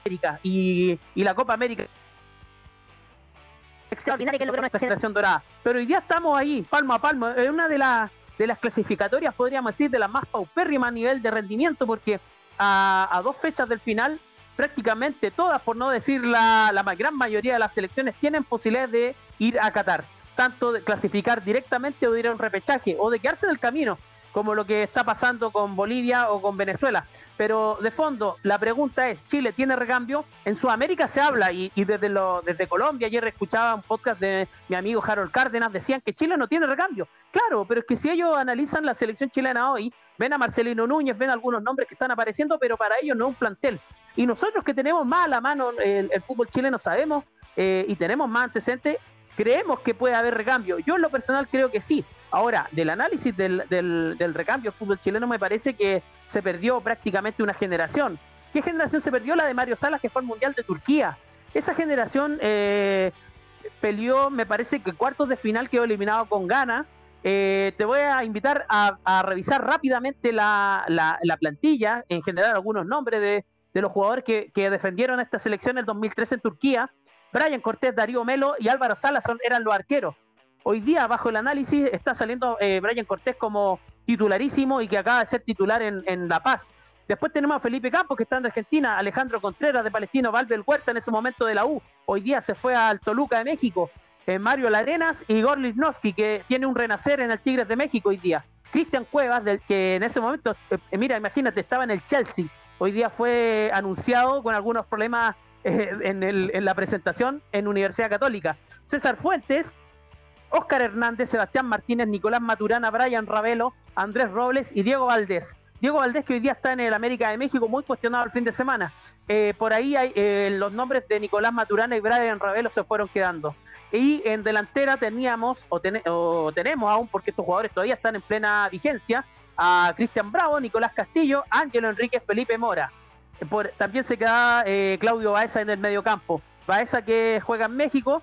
América y, y la Copa América extraordinaria que logró nuestra generación dorada. Pero hoy día estamos ahí, palmo a palmo, en una de, las de las clasificatorias, podríamos decir, de las más paupérrimas a nivel de rendimiento, porque a, dos fechas del final, prácticamente todas, por no decir la, la gran mayoría de las selecciones, tienen posibilidades de ir a Qatar, tanto de clasificar directamente o de ir a un repechaje, o de quedarse en el camino, como lo que está pasando con Bolivia o con Venezuela. Pero de fondo, la pregunta es, ¿Chile tiene recambio? En Sudamérica se habla y, desde, lo, desde Colombia, ayer escuchaba un podcast de mi amigo Harold Cárdenas, decían que Chile no tiene recambio. Claro, pero es que si ellos analizan la selección chilena hoy, ven a Marcelino Núñez, ven algunos nombres que están apareciendo, pero para ellos no es un plantel. Y nosotros que tenemos más a la mano el, fútbol chileno sabemos eh, y tenemos más antecedentes, creemos que puede haber recambio. Yo en lo personal creo que sí. Ahora, del análisis del, del, recambio del fútbol chileno me parece que se perdió prácticamente una generación. ¿Qué generación se perdió? La de Mario Salas, que fue al Mundial de Turquía. Esa generación eh, peleó, me parece que cuartos de final quedó eliminado con Ghana. Eh, te voy a invitar a, revisar rápidamente la, la, plantilla, en general algunos nombres de, los jugadores que, que defendieron esta selección en el 2013 en Turquía. Brian Cortés, Darío Melo y Álvaro Salas eran los arqueros. Hoy día, bajo el análisis, está saliendo eh, Brian Cortés como titularísimo y que acaba de ser titular en, La Paz. Después tenemos a Felipe Campos, que está en Argentina, Alejandro Contreras de Palestino, Valver Huerta en ese momento de la U. Hoy día se fue al Toluca de México. Eh, Mario Larenas y Igor Lisnowski, que tiene un renacer en el Tigres de México hoy día. Cristian Cuevas, del, que en ese momento, eh, mira, imagínate, estaba en el Chelsea. Hoy día fue anunciado con algunos problemas eh, en, la presentación en Universidad Católica. César Fuentes, Óscar Hernández, Sebastián Martínez, Nicolás Maturana, Brian Ravelo, Andrés Robles y Diego Valdés. Diego Valdés que hoy día está en el América de México, muy cuestionado el fin de semana. Eh, por ahí hay eh, los nombres de Nicolás Maturana y Brian Ravelo se fueron quedando. Y en delantera teníamos, o, tenemos aún, porque estos jugadores todavía están en plena vigencia, a Cristian Bravo, Nicolás Castillo, Ángelo Enrique, Felipe Mora también se queda eh, Claudio Baeza en el medio campo. Baeza que juega en México,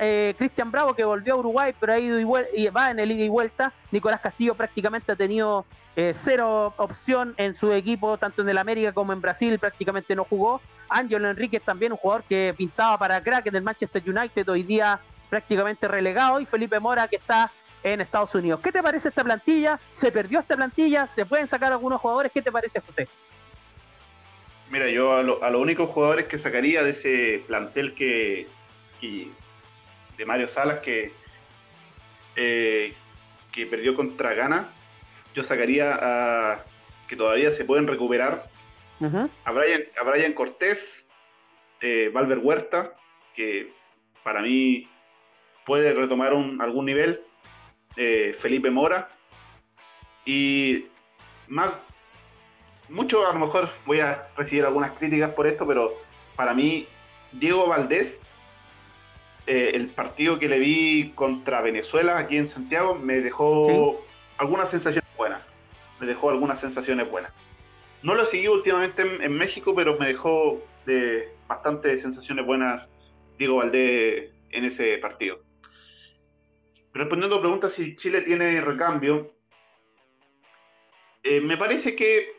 eh, Cristian Bravo que volvió a Uruguay pero ha ido y, va en el ida y vuelta. Nicolás Castillo prácticamente ha tenido eh, cero opción en su equipo, tanto en el América como en Brasil, prácticamente no jugó. Ángelo Enríquez también un jugador que pintaba para crack en Manchester United, hoy día prácticamente relegado. Y Felipe Mora que está en Estados Unidos. ¿Qué te parece esta plantilla? ¿Se perdió esta plantilla? ¿Se pueden sacar algunos jugadores? ¿Qué te parece, José? Mira, yo a, los únicos jugadores que sacaría de ese plantel que, de Mario Salas que, eh, que perdió contra Gana, yo sacaría a que todavía se pueden recuperar a, Brian, a Brian Cortés, eh, Valver Huerta, que para mí puede retomar un, algún nivel, eh, Felipe Mora, y más, mucho a lo mejor voy a recibir algunas críticas por esto, pero para mí, Diego Valdés, eh, el partido que le vi contra Venezuela aquí en Santiago, me dejó algunas sensaciones buenas. Me dejó algunas sensaciones buenas. No lo seguí últimamente en, México, pero me dejó de bastantes sensaciones buenas Diego Valdés en ese partido. Respondiendo a preguntas si Chile tiene recambio, eh, me parece que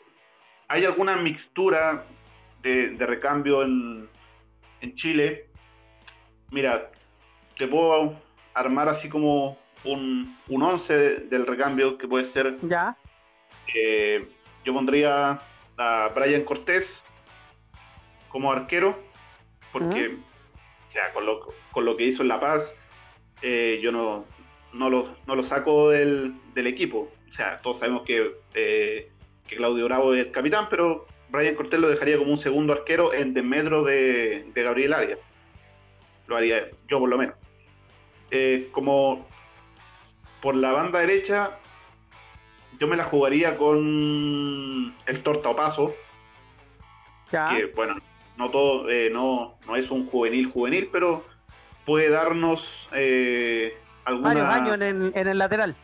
hay alguna mixtura de, recambio en, Chile. Mira, te puedo armar así como un, un once del recambio que puede ser. Ya. Eh, yo pondría a Brian Cortés como arquero, porque con, lo, que hizo en La Paz, eh, yo no, no, lo, saco del, equipo. O sea, todos sabemos que eh, que Claudio Bravo es el capitán, pero Brian Cortés lo dejaría como un segundo arquero en desmedro de, de Gabriel Arias. Lo haría yo por lo menos. Eh, como por la banda derecha, yo me la jugaría con el Tortaopaso. Que bueno, no todo, eh, no, no es un juvenil juvenil, pero puede darnos eh, alguna... Varios años en, en el lateral.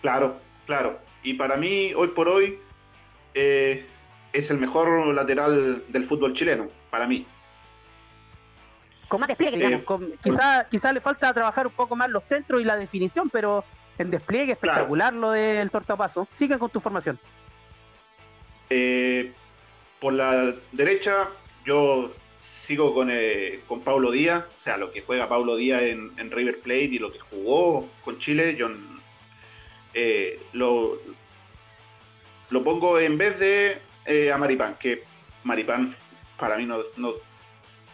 Claro, claro. Y para mí, hoy por hoy, eh, es el mejor lateral del fútbol chileno, para mí. Con más despliegue, eh, quizá, le falta trabajar un poco más los centros y la definición, pero en despliegue espectacular lo del tortapaso. Sigue con tu formación. Eh, por la derecha, yo sigo con, con Paulo Díaz, o sea, lo que juega Paulo Díaz en, River Plate y lo que jugó con Chile, yo lo, lo pongo en vez de eh, a Maripán, que Maripán para mí no,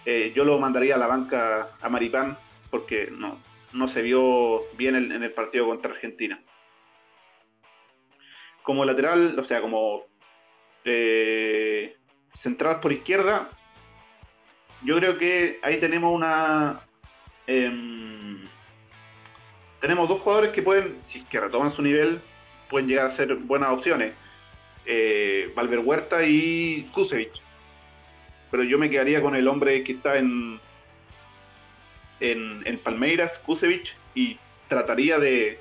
eh, yo lo mandaría a la banca a Maripán porque no, no se vio bien en, el partido contra Argentina. como lateral, o sea, como eh, central por izquierda, yo creo que ahí tenemos una. em, tenemos dos jugadores que pueden, si es que retoman su nivel, pueden llegar a ser buenas opciones. Eh, Valver Huerta y Kusevich. Pero yo me quedaría con el hombre que está en, en, en Palmeiras, Kusevich, y trataría de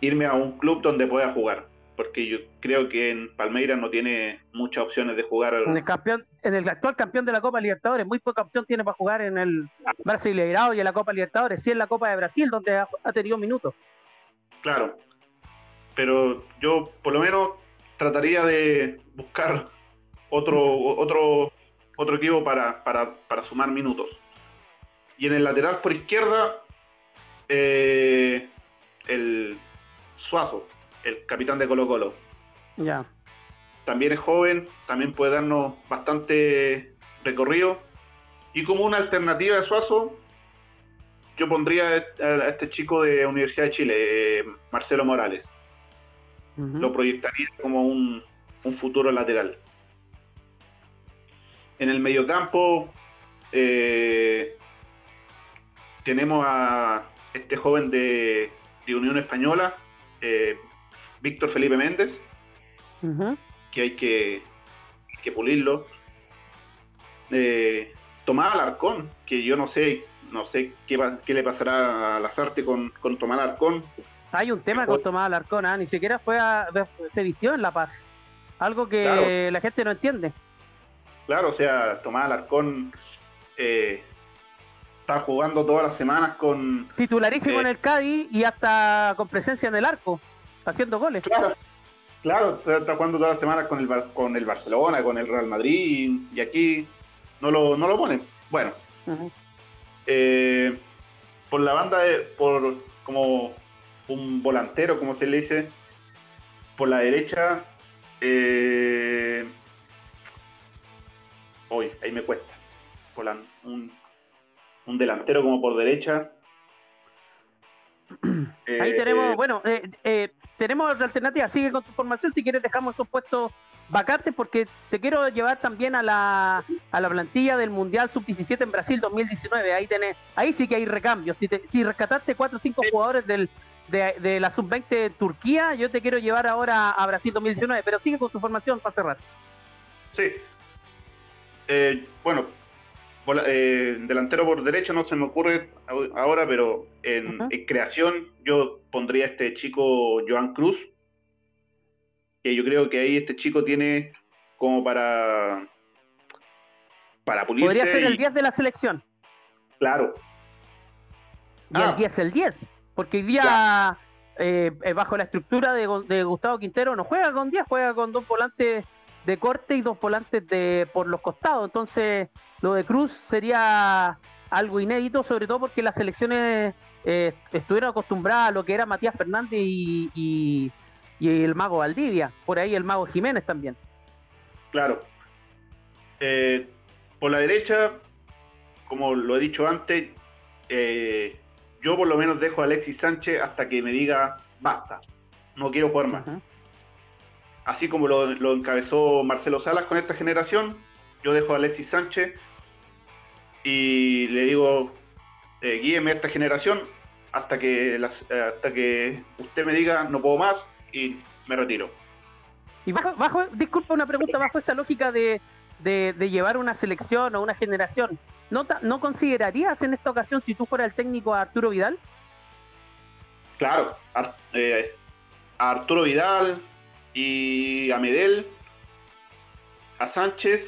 irme a un club donde pueda jugar. Porque yo creo que en Palmeiras no tiene muchas opciones de jugar. En el campeón, en el actual campeón de la Copa Libertadores, muy poca opción tiene para jugar en el Brasileirao y en la Copa Libertadores, sí en la Copa de Brasil, donde ha, ha tenido minutos. Claro. Pero yo por lo menos trataría de buscar otro, otro, otro equipo para, para, para sumar minutos. Y en el lateral por izquierda, eh, el Suazo, el capitán de Colo Colo. Ya. También es joven, también puede darnos bastante recorrido. Y como una alternativa de Suazo, yo pondría a a este chico de Universidad de Chile, eh, Marcelo Morales. Lo proyectaría como un, un futuro lateral. En el mediocampo eh, tenemos a este joven de, de Unión Española, eh, Víctor Felipe Méndez, que hay que, que pulirlo. Eh, Tomás Alarcón, que yo no sé, no sé qué, va- qué le pasará a Lazarte con, con Tomás Alarcón. Hay un tema con Tomás Alarcón, ¿ah? ni siquiera fue a- se vistió en La Paz. Algo que Claro. la gente no entiende. Claro, o sea, Tomás Alarcón eh, está jugando todas las semanas con. Titularísimo Sí. en el Cádiz y hasta con presencia en el arco, haciendo goles. Claro, claro, está, está jugando todas las semanas con el, con el Barcelona, con el Real Madrid, y, y aquí no lo, no lo ponen. Bueno, eh, por la banda, de, por como un volantero, como se le dice, por la derecha. Eh, hoy, ahí me cuesta. Volan- un, un delantero como por derecha. [clears throat] Ahí Eh, tenemos, bueno, eh, eh, tenemos otra alternativa. Sigue con tu formación. Si quieres, dejamos estos puestos vacantes porque te quiero llevar también a la, a la plantilla del Mundial Sub-17 en Brasil 2019. Ahí tenés, ahí sí que hay recambios. Si, te- si rescataste cuatro o cinco jugadores del, de, de la Sub-20 de Turquía, yo te quiero llevar ahora a Brasil 2019. Pero sigue con tu formación para cerrar. Sí. Eh, bueno, eh, delantero por derecha no se me ocurre ahora, pero en, creación yo pondría a este chico Joan Cruz, que yo creo que ahí este chico tiene como para para pulirse. Podría ser el y- 10 de la selección. Claro, Y Ah. el 10 el 10. Porque hoy día, eh, eh, bajo la estructura de, de Gustavo Quintero, no juega con 10, juega con dos volantes de corte y dos volantes de por los costados. Entonces, lo de Cruz sería algo inédito, sobre todo porque las selecciones eh, estuvieron acostumbradas a lo que era Matías Fernández y, y- y el mago Valdivia. Por ahí el mago Jiménez también. claro. Eh, por la derecha, como lo he dicho antes, eh, yo por lo menos dejo a Alexis Sánchez hasta que me diga basta, no quiero jugar más. Así como lo, lo encabezó Marcelo Salas con esta generación, yo dejo a Alexis Sánchez y le digo, eh, guíeme a esta generación hasta que, las- eh, hasta que usted me diga no puedo más y me retiro. Y bajo, bajo, disculpa una pregunta, bajo esa lógica de, de, de llevar una selección o una generación, ¿no, ta- ¿no considerarías en esta ocasión, si tú fueras el técnico a Arturo Vidal? Claro, Ar- eh, a Arturo Vidal y a Medel, a Sánchez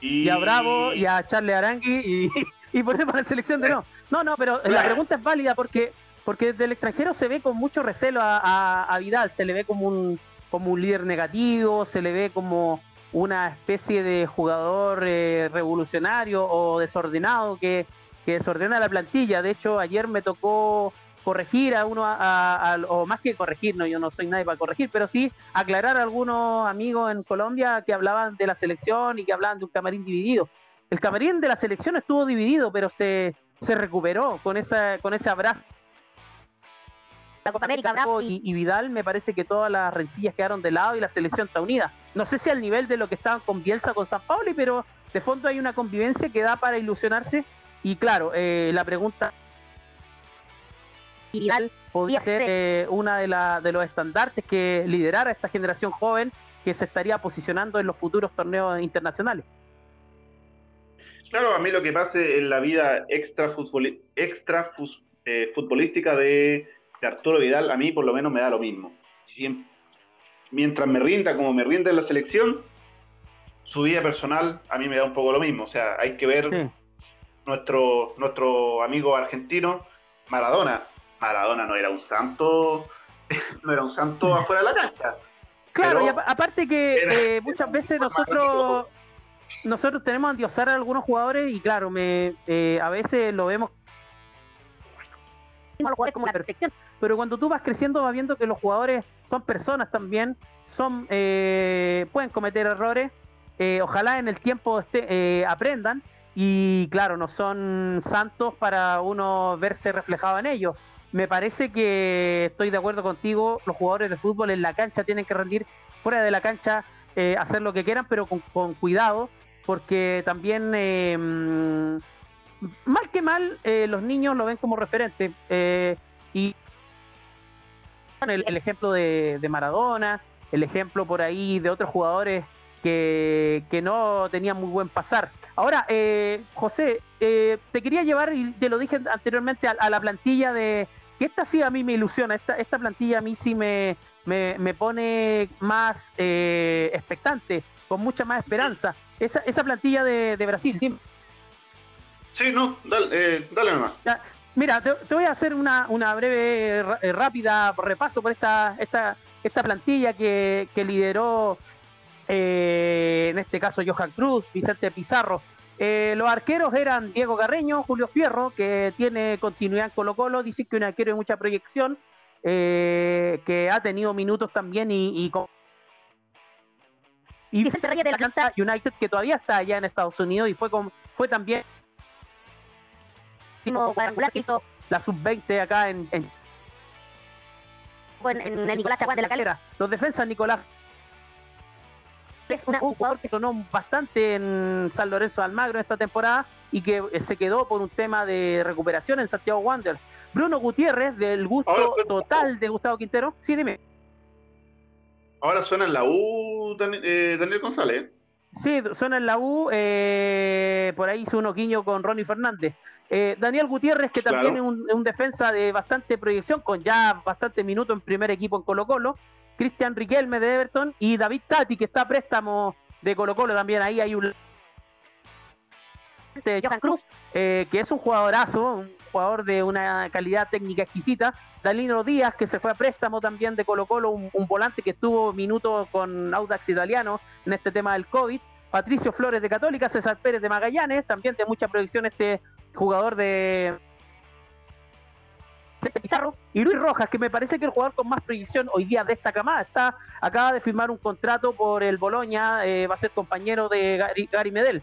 y, Y a Bravo y a Charles Arangui y, y para la selección de no. No, no, pero la Claro. pregunta es válida porque porque desde el extranjero se ve con mucho recelo a, a- a Vidal, se le ve como un como un líder negativo, se le ve como una especie de jugador eh, revolucionario o desordenado que, que desordena la plantilla. De hecho, ayer me tocó corregir a uno, a- a- a- o más que corregir, no, yo no soy nadie para corregir, pero sí aclarar a algunos amigos en Colombia que hablaban de la selección y que hablaban de un camarín dividido. El camarín de la selección estuvo dividido, pero se, se recuperó con, esa, con ese abrazo la Copa América y, y, Vidal, me parece que todas las rencillas quedaron de lado y la selección está unida. No sé si al nivel de lo que estaban con Bielsa con San Paulo, pero de fondo hay una convivencia que da para ilusionarse. Y claro, eh, la pregunta Vidal podía ser eh, una de, la, de los estandartes que liderara esta generación joven que se estaría posicionando en los futuros torneos internacionales. Claro, a mí lo que pase en la vida extra, extra eh, futbolística de, Arturo Vidal, a mí por lo menos me da lo mismo. mientras me rinda como me rinde en la selección, su vida personal a mí me da un poco lo mismo. O sea, hay que ver nuestro, nuestro amigo argentino, Maradona. Maradona no era un santo, [laughs] no era un santo afuera de la cancha. Claro, y aparte que eh, muchas veces nosotros nosotros tenemos a endiosar a algunos jugadores y claro, me eh, a veces lo vemos como la perfección, pero cuando tú vas creciendo vas viendo que los jugadores son personas también, son eh, pueden cometer errores, eh, ojalá en el tiempo este, aprendan y claro, no son santos para uno verse reflejado en ellos. Me parece que estoy de acuerdo contigo, los jugadores de fútbol en la cancha tienen que rendir, fuera de la cancha hacer lo que quieran, pero con, cuidado, porque también, eh, mm, mal que mal, eh, los niños lo ven como referente. Eh, y el ejemplo de, Maradona, el ejemplo por ahí de otros jugadores que, no tenían muy buen pasar. Ahora, José, te quería llevar, y te lo dije anteriormente, a, la plantilla de... Que esta sí a mí me ilusiona, esta, esta plantilla a mí sí me, me, pone más expectante, con mucha más esperanza esa, esa plantilla de, Brasil. Sí, no, dale, eh, dale nomás. mira, te, voy a hacer una, una breve, eh, rápida repaso por esta, esta, esta plantilla que, que lideró, eh, en este caso, Johan Cruz, Vicente Pizarro. los arqueros eran Diego Carreño, Julio Fierro, que tiene continuidad en Colo Colo, dice que un arquero de mucha proyección, que ha tenido minutos también y, y y Vicente Reyes de la Atlanta United, que todavía está allá en Estados Unidos y fue, con, fue también cuadrangular que hizo la sub-20 acá en, en, en, el Nicolás Chaguán de la Calera. Los defensas, Nicolás es un jugador que sonó bastante en San Lorenzo de Almagro esta temporada y que eh, se quedó por un tema de recuperación en Santiago Wander. Bruno Gutiérrez, del gusto total de Gustavo Quintero. Sí, dime. Ahora suena en la U eh, Daniel, González. Sí, suena en la U. Eh, por ahí hizo un oquiño con Ronnie Fernández. Eh, Daniel Gutiérrez, que también es un, defensa de bastante proyección, con ya bastante minuto en primer equipo en Colo-Colo. Cristian Riquelme de Everton y David Tati, que está a préstamo de Colo-Colo también. Ahí hay un. Johan Cruz, que es un jugadorazo, un jugador de una calidad técnica exquisita. Dalino Díaz, que se fue a préstamo también de Colo Colo, un, volante que estuvo minutos con Audax Italiano en este tema del COVID. Patricio Flores de Católica, César Pérez de Magallanes, también de mucha proyección este jugador de Pizarro y Luis Rojas, que me parece que el jugador con más proyección hoy día de esta camada está acaba de firmar un contrato por el Boloña, eh, va a ser compañero de Gary, Medel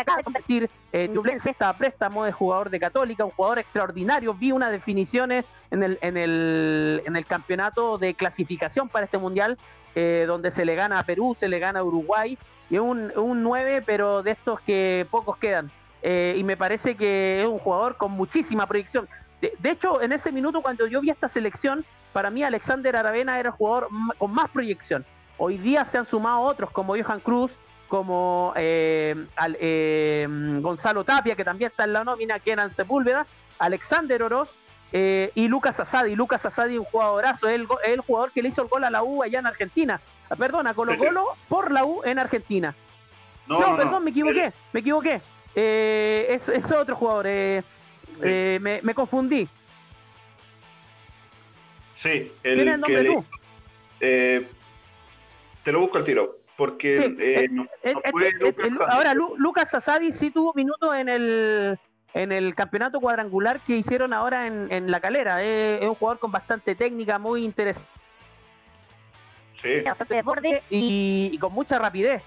acaba de convertir en Ñublense esta préstamo de jugador de Católica, un jugador extraordinario. Vi unas definiciones en el, en el, en el campeonato de clasificación para este mundial, eh, donde se le gana a Perú, se le gana a Uruguay, y un, un 9, pero de estos que pocos quedan. Eh, y me parece que es un jugador con muchísima proyección. De, de, hecho, en ese minuto, cuando yo vi esta selección, para mí Alexander Aravena era el jugador con más proyección. Hoy día se han sumado otros como Johan Cruz, como eh, eh, Gonzalo Tapia, que también está en la nómina, Kenan Sepúlveda, Alexander Oroz eh, y Lucas Asadi. Lucas Asadi, un jugadorazo, es el, jugador que le hizo el gol a la U allá en Argentina. Ah, perdona, Colo Colo por la U en Argentina. No, perdón, me equivoqué, me equivoqué. Es, es, otro jugador, me, me, confundí. Sí, el, el nombre tú? te lo busco al tiro porque eh, eh, eh, ahora Lucas Asadi sí tuvo minutos en el en el campeonato cuadrangular que hicieron ahora en, la calera es, un jugador con bastante técnica muy interesante sí. y, con mucha rapidez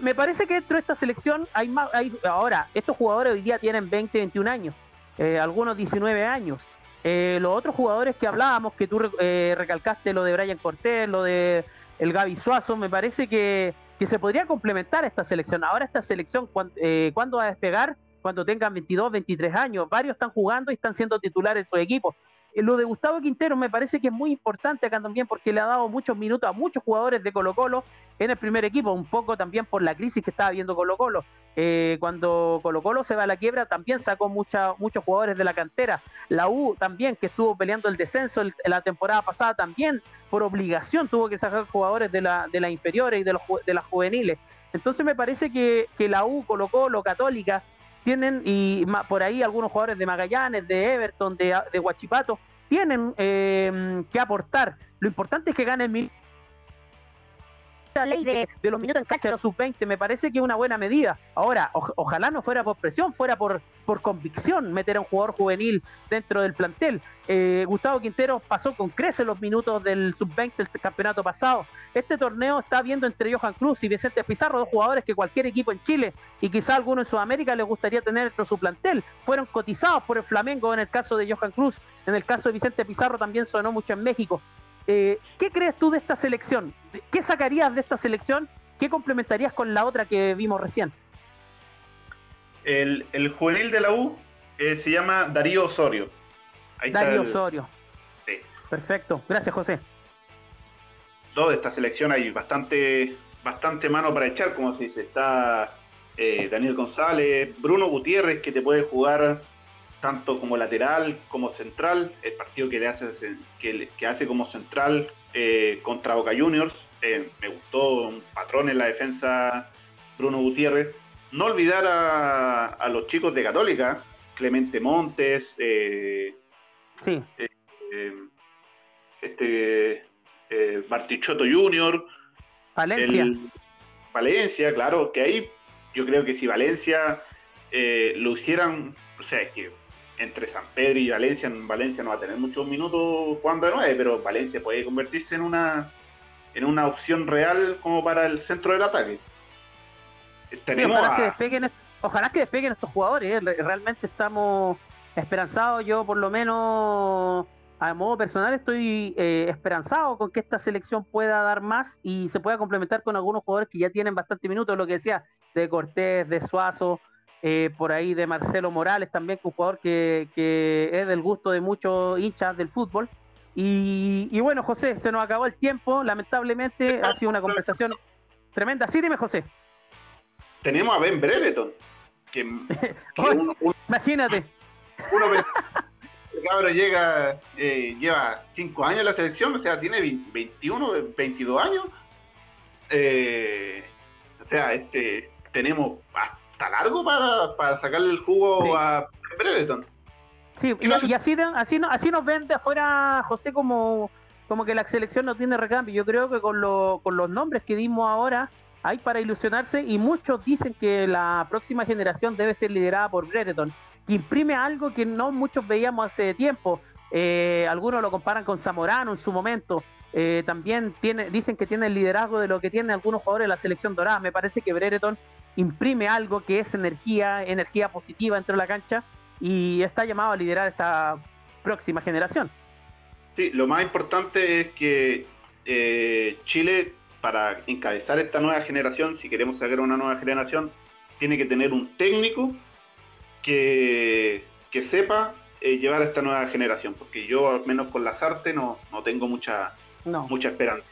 me parece que dentro de esta selección hay más hay ahora estos jugadores hoy día tienen 20 21 años algunos 19 años Eh, los otros jugadores que hablábamos, que tú eh, recalcaste, lo de Brian Cortés, lo de el Gaby Suazo, me parece que, que se podría complementar esta selección. Ahora esta selección, eh, ¿cuándo va a despegar? Cuando tengan 22, 23 años. Varios están jugando y están siendo titulares en su equipo. Eh, lo de Gustavo Quintero me parece que es muy importante acá también porque le ha dado muchos minutos a muchos jugadores de Colo Colo en el primer equipo, un poco también por la crisis que estaba viendo Colo Colo. Eh, cuando Colo Colo se va a la quiebra también sacó muchos jugadores de la cantera. La U también, que estuvo peleando el descenso en la temporada pasada, también por obligación tuvo que sacar jugadores de la, de las inferiores y de, los, de las juveniles. Entonces me parece que, que la U, Colo Colo, Católica, tienen, y por ahí algunos jugadores de Magallanes, de Everton, de, Huachipato, tienen eh, que aportar. Lo importante es que ganen mil ley de, los minutos en cancha de los sub-20 me parece que es una buena medida. Ahora, ojalá no fuera por presión, fuera por, por convicción meter a un jugador juvenil dentro del plantel. Eh, Gustavo Quintero pasó con crece los minutos del sub-20 del campeonato pasado. Este torneo está viendo entre Johan Cruz y Vicente Pizarro, dos jugadores que cualquier equipo en Chile y quizá alguno en Sudamérica les gustaría tener dentro de su plantel. Fueron cotizados por el Flamengo en el caso de Johan Cruz, en el caso de Vicente Pizarro también sonó mucho en México. Eh, ¿Qué crees tú de esta selección? ¿Qué sacarías de esta selección? ¿Qué complementarías con la otra que vimos recién? El, juvenil de la U eh, se llama Darío Osorio. Darío Osorio. Sí. Perfecto. Gracias, José. Todo de esta selección hay bastante, bastante mano para echar, como se dice. Está eh, Daniel González, Bruno Gutiérrez, que te puede jugar tanto como lateral como central, el partido que le hace que, hace como central eh, contra Boca Juniors, eh, me gustó un patrón en la defensa Bruno Gutiérrez. No olvidar a, los chicos de Católica, Clemente Montes, eh, sí. este Martichoto Junior, Valencia. Valencia, claro, que ahí yo creo que si Valencia lo hicieran, o sea, es que entre San Pedro y Valencia, en Valencia no va a tener muchos minutos jugando de nueve, pero Valencia puede convertirse en una en una opción real como para el centro del ataque. ojalá, que despeguen, ojalá que despeguen estos jugadores, ¿eh? realmente estamos esperanzados, yo por lo menos a modo personal estoy eh, esperanzado con que esta selección pueda dar más y se pueda complementar con algunos jugadores que ya tienen bastante minutos, lo que decía, de Cortés, de Suazo, eh, por ahí de Marcelo Morales también, un jugador que, es del gusto de muchos hinchas del fútbol. Y, bueno, José, se nos acabó el tiempo, lamentablemente ha sido una conversación tremenda. Sí, dime, José. Tenemos a Ben Brereton, que, [laughs] imagínate. Uno el cabrón llega, eh, lleva 5 años en la selección, o sea, tiene 21, 22 años. Eh, o sea, este tenemos está largo para, para sacarle el jugo a Brereton. Sí, y, así, así, así nos vende afuera José como, como que la selección no tiene recambio. Yo creo que con, con los nombres que dimos ahora hay para ilusionarse y muchos dicen que la próxima generación debe ser liderada por Brereton, que imprime algo que no muchos veíamos hace tiempo. Eh, algunos lo comparan con Zamorano en su momento. Eh, también tiene, dicen que tiene el liderazgo de lo que tienen algunos jugadores de la selección dorada. Me parece que Brereton imprime algo que es energía, energía positiva dentro de la cancha y está llamado a liderar esta próxima generación. Sí, lo más importante es que eh, Chile, para encabezar esta nueva generación, si queremos sacar una nueva generación, tiene que tener un técnico que, que sepa eh, llevar a esta nueva generación, porque yo al menos con las artes no, no tengo mucha, mucha esperanza.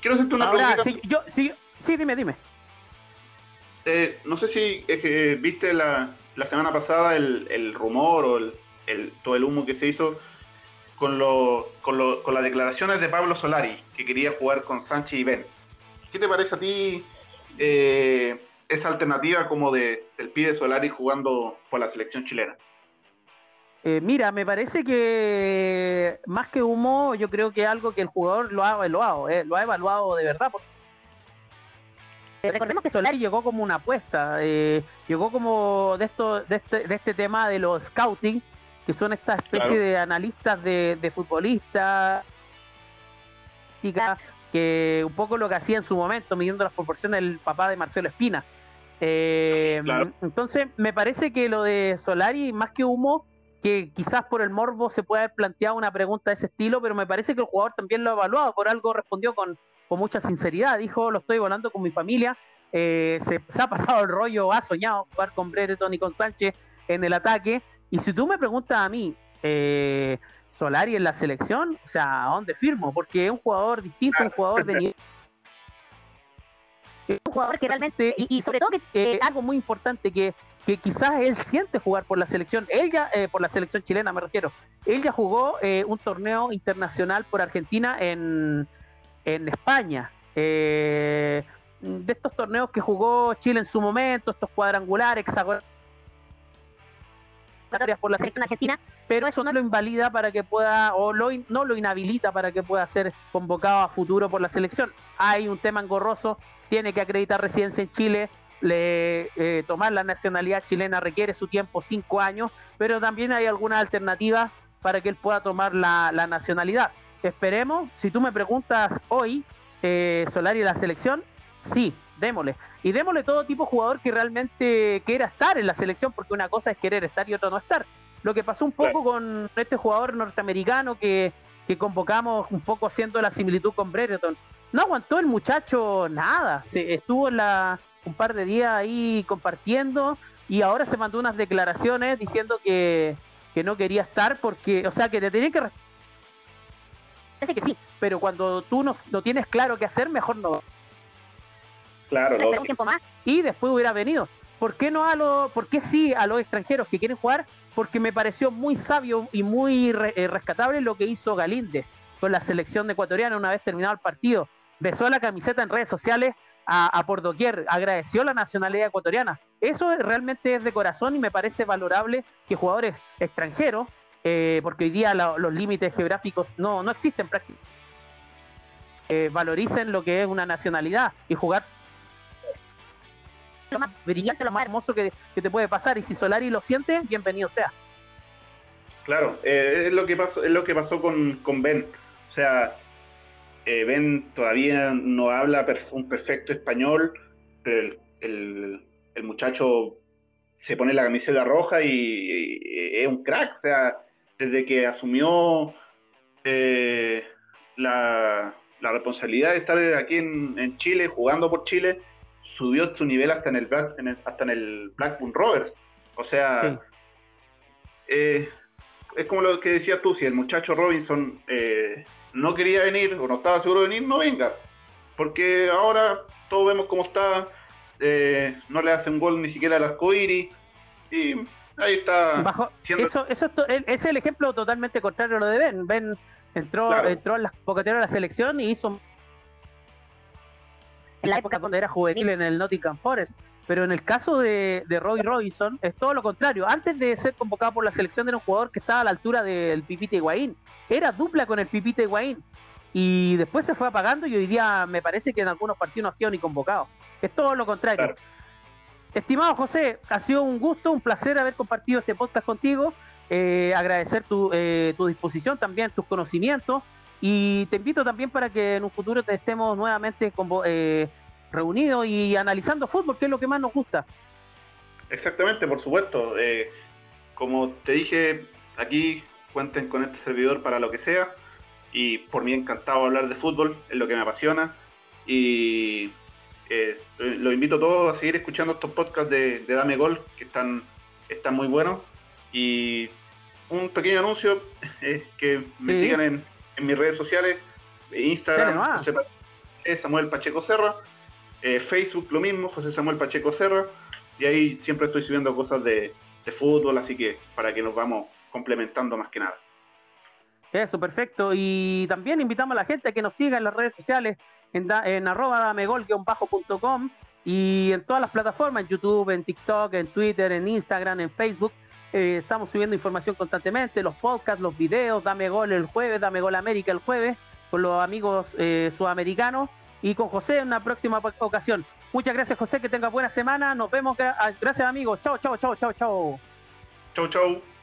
Quiero hacerte una pregunta. yo, sí, sí, dime, dime. Eh, no sé si viste la, semana pasada el, rumor o el, todo el humo que se hizo con, con, las declaraciones de Pablo Solari, que quería jugar con Sánchez y Ben. ¿Qué te parece a ti eh, esa alternativa como de, del pibe Solari jugando por la selección chilena? Eh, mira, me parece que más que humo, yo creo que algo que el jugador lo ha evaluado, lo ha evaluado de verdad, porque recordemos que Solari llegó como una apuesta, eh, llegó como de esto, de este, de este tema de los scouting, que son esta especie de analistas de, de futbolistas, que un poco lo que hacía en su momento, midiendo las proporciones del papá de Marcelo Espina. Eh, entonces, me parece que lo de Solari, más que humo, que quizás por el morbo se puede haber planteado una pregunta de ese estilo, pero me parece que el jugador también lo ha evaluado, por algo respondió con, con mucha sinceridad, dijo, lo estoy volando con mi familia, eh, se, ha pasado el rollo, ha soñado jugar con Brereton y con Sánchez en el ataque, y si tú me preguntas a mí, eh, Solari en la selección, o sea, ¿a dónde firmo? Porque es un jugador distinto, un jugador de nivel. Un jugador que realmente, y, sobre todo que eh, algo muy importante que, que, quizás él siente jugar por la selección, él ya, eh, por la selección chilena me refiero, él ya jugó eh, un torneo internacional por Argentina en, en España. de estos torneos que jugó Chile en su momento, estos cuadrangulares, hexagonales por la selección argentina, pero eso no lo invalida para que pueda, o lo no lo inhabilita para que pueda ser convocado a futuro por la selección. Hay un tema engorroso tiene que acreditar residencia en Chile, le, eh, tomar la nacionalidad chilena requiere su tiempo, cinco años, pero también hay algunas alternativas para que él pueda tomar la, nacionalidad. Esperemos, si tú me preguntas hoy, eh, Solari la selección, sí, démosle. Y démosle todo tipo de jugador que realmente quiera estar en la selección, porque una cosa es querer estar y otra no estar. Lo que pasó un poco con este jugador norteamericano que, que convocamos un poco haciendo la similitud con Brereton no aguantó el muchacho nada. Se estuvo la, un par de días ahí compartiendo y ahora se mandó unas declaraciones diciendo que, no quería estar porque, o sea, que te tenía que... Parece que sí, pero cuando tú no, no tienes claro qué hacer, mejor no. Claro, un tiempo más y después hubiera venido. ¿Por qué no a los, por qué sí a los extranjeros que quieren jugar? Porque me pareció muy sabio y muy eh, rescatable lo que hizo Galinde con la selección ecuatoriana una vez terminado el partido besó la camiseta en redes sociales a, por doquier, agradeció la nacionalidad ecuatoriana. Eso realmente es de corazón y me parece valorable que jugadores extranjeros, eh, porque hoy día los límites geográficos no, no existen prácticamente, eh, valoricen lo que es una nacionalidad y jugar lo más brillante, lo más hermoso que, te puede pasar. Y si Solari lo siente, bienvenido sea. Claro, eh, es lo que pasó, es lo que pasó con, con Ben. O sea, Ben todavía no habla un perfecto español, pero el, muchacho se pone la camiseta roja y, es un crack. O sea, desde que asumió eh, la, responsabilidad de estar aquí en, Chile, jugando por Chile, subió su nivel hasta en el, hasta en el Blackburn Rovers. O sea, eh, es como lo que decías tú, si el muchacho Robinson no quería venir o no estaba seguro de venir, no venga. Porque ahora todos vemos cómo está, eh, no le hace un gol ni siquiera al arcoíris y ahí está. eso, eso es el ejemplo totalmente contrario a lo de Ben. Ben entró, entró en la convocatoria de la selección y hizo en la época donde era juvenil en el Nottingham Forest. Pero en el caso de, de Roy Robinson es todo lo contrario. Antes de ser convocado por la selección era un jugador que estaba a la altura del Pipite Higuaín. Era dupla con el Pipite Higuaín. Y después se fue apagando y hoy día me parece que en algunos partidos no ha sido ni convocado. Es todo lo contrario. Estimado José, ha sido un gusto, un placer haber compartido este podcast contigo. Eh, agradecer tu, eh, tu disposición también, tus conocimientos. Y te invito también para que en un futuro te estemos nuevamente eh, reunidos y analizando fútbol, que es lo que más nos gusta. Exactamente, por supuesto. Como te dije, aquí cuenten con este servidor para lo que sea. Y por mí encantado hablar de fútbol, es lo que me apasiona. Y eh, los invito a todos a seguir escuchando estos podcasts de, Dame Gol, que están, están muy buenos. Y un pequeño anuncio [laughs] es que me sigan en, mis redes sociales, Instagram, Samuel Pacheco Serra, eh, Facebook lo mismo, José Samuel Pacheco Serra, y ahí siempre estoy subiendo cosas de, fútbol, así que para que nos vamos complementando más que nada. Eso, perfecto. Y también invitamos a la gente a que nos siga en las redes sociales, en, en arroba damegol-com y en todas las plataformas, en YouTube, en TikTok, en Twitter, en Instagram, en Facebook. Eh, estamos subiendo información constantemente, los podcasts, los videos, Dame Gol el jueves, Dame Gol América el jueves, con los amigos eh, sudamericanos y con José en una próxima ocasión. Muchas gracias, José, que tenga buena semana. Nos vemos. Gracias, amigos. Chao, chao, chao, chao, chao. Chao, chao.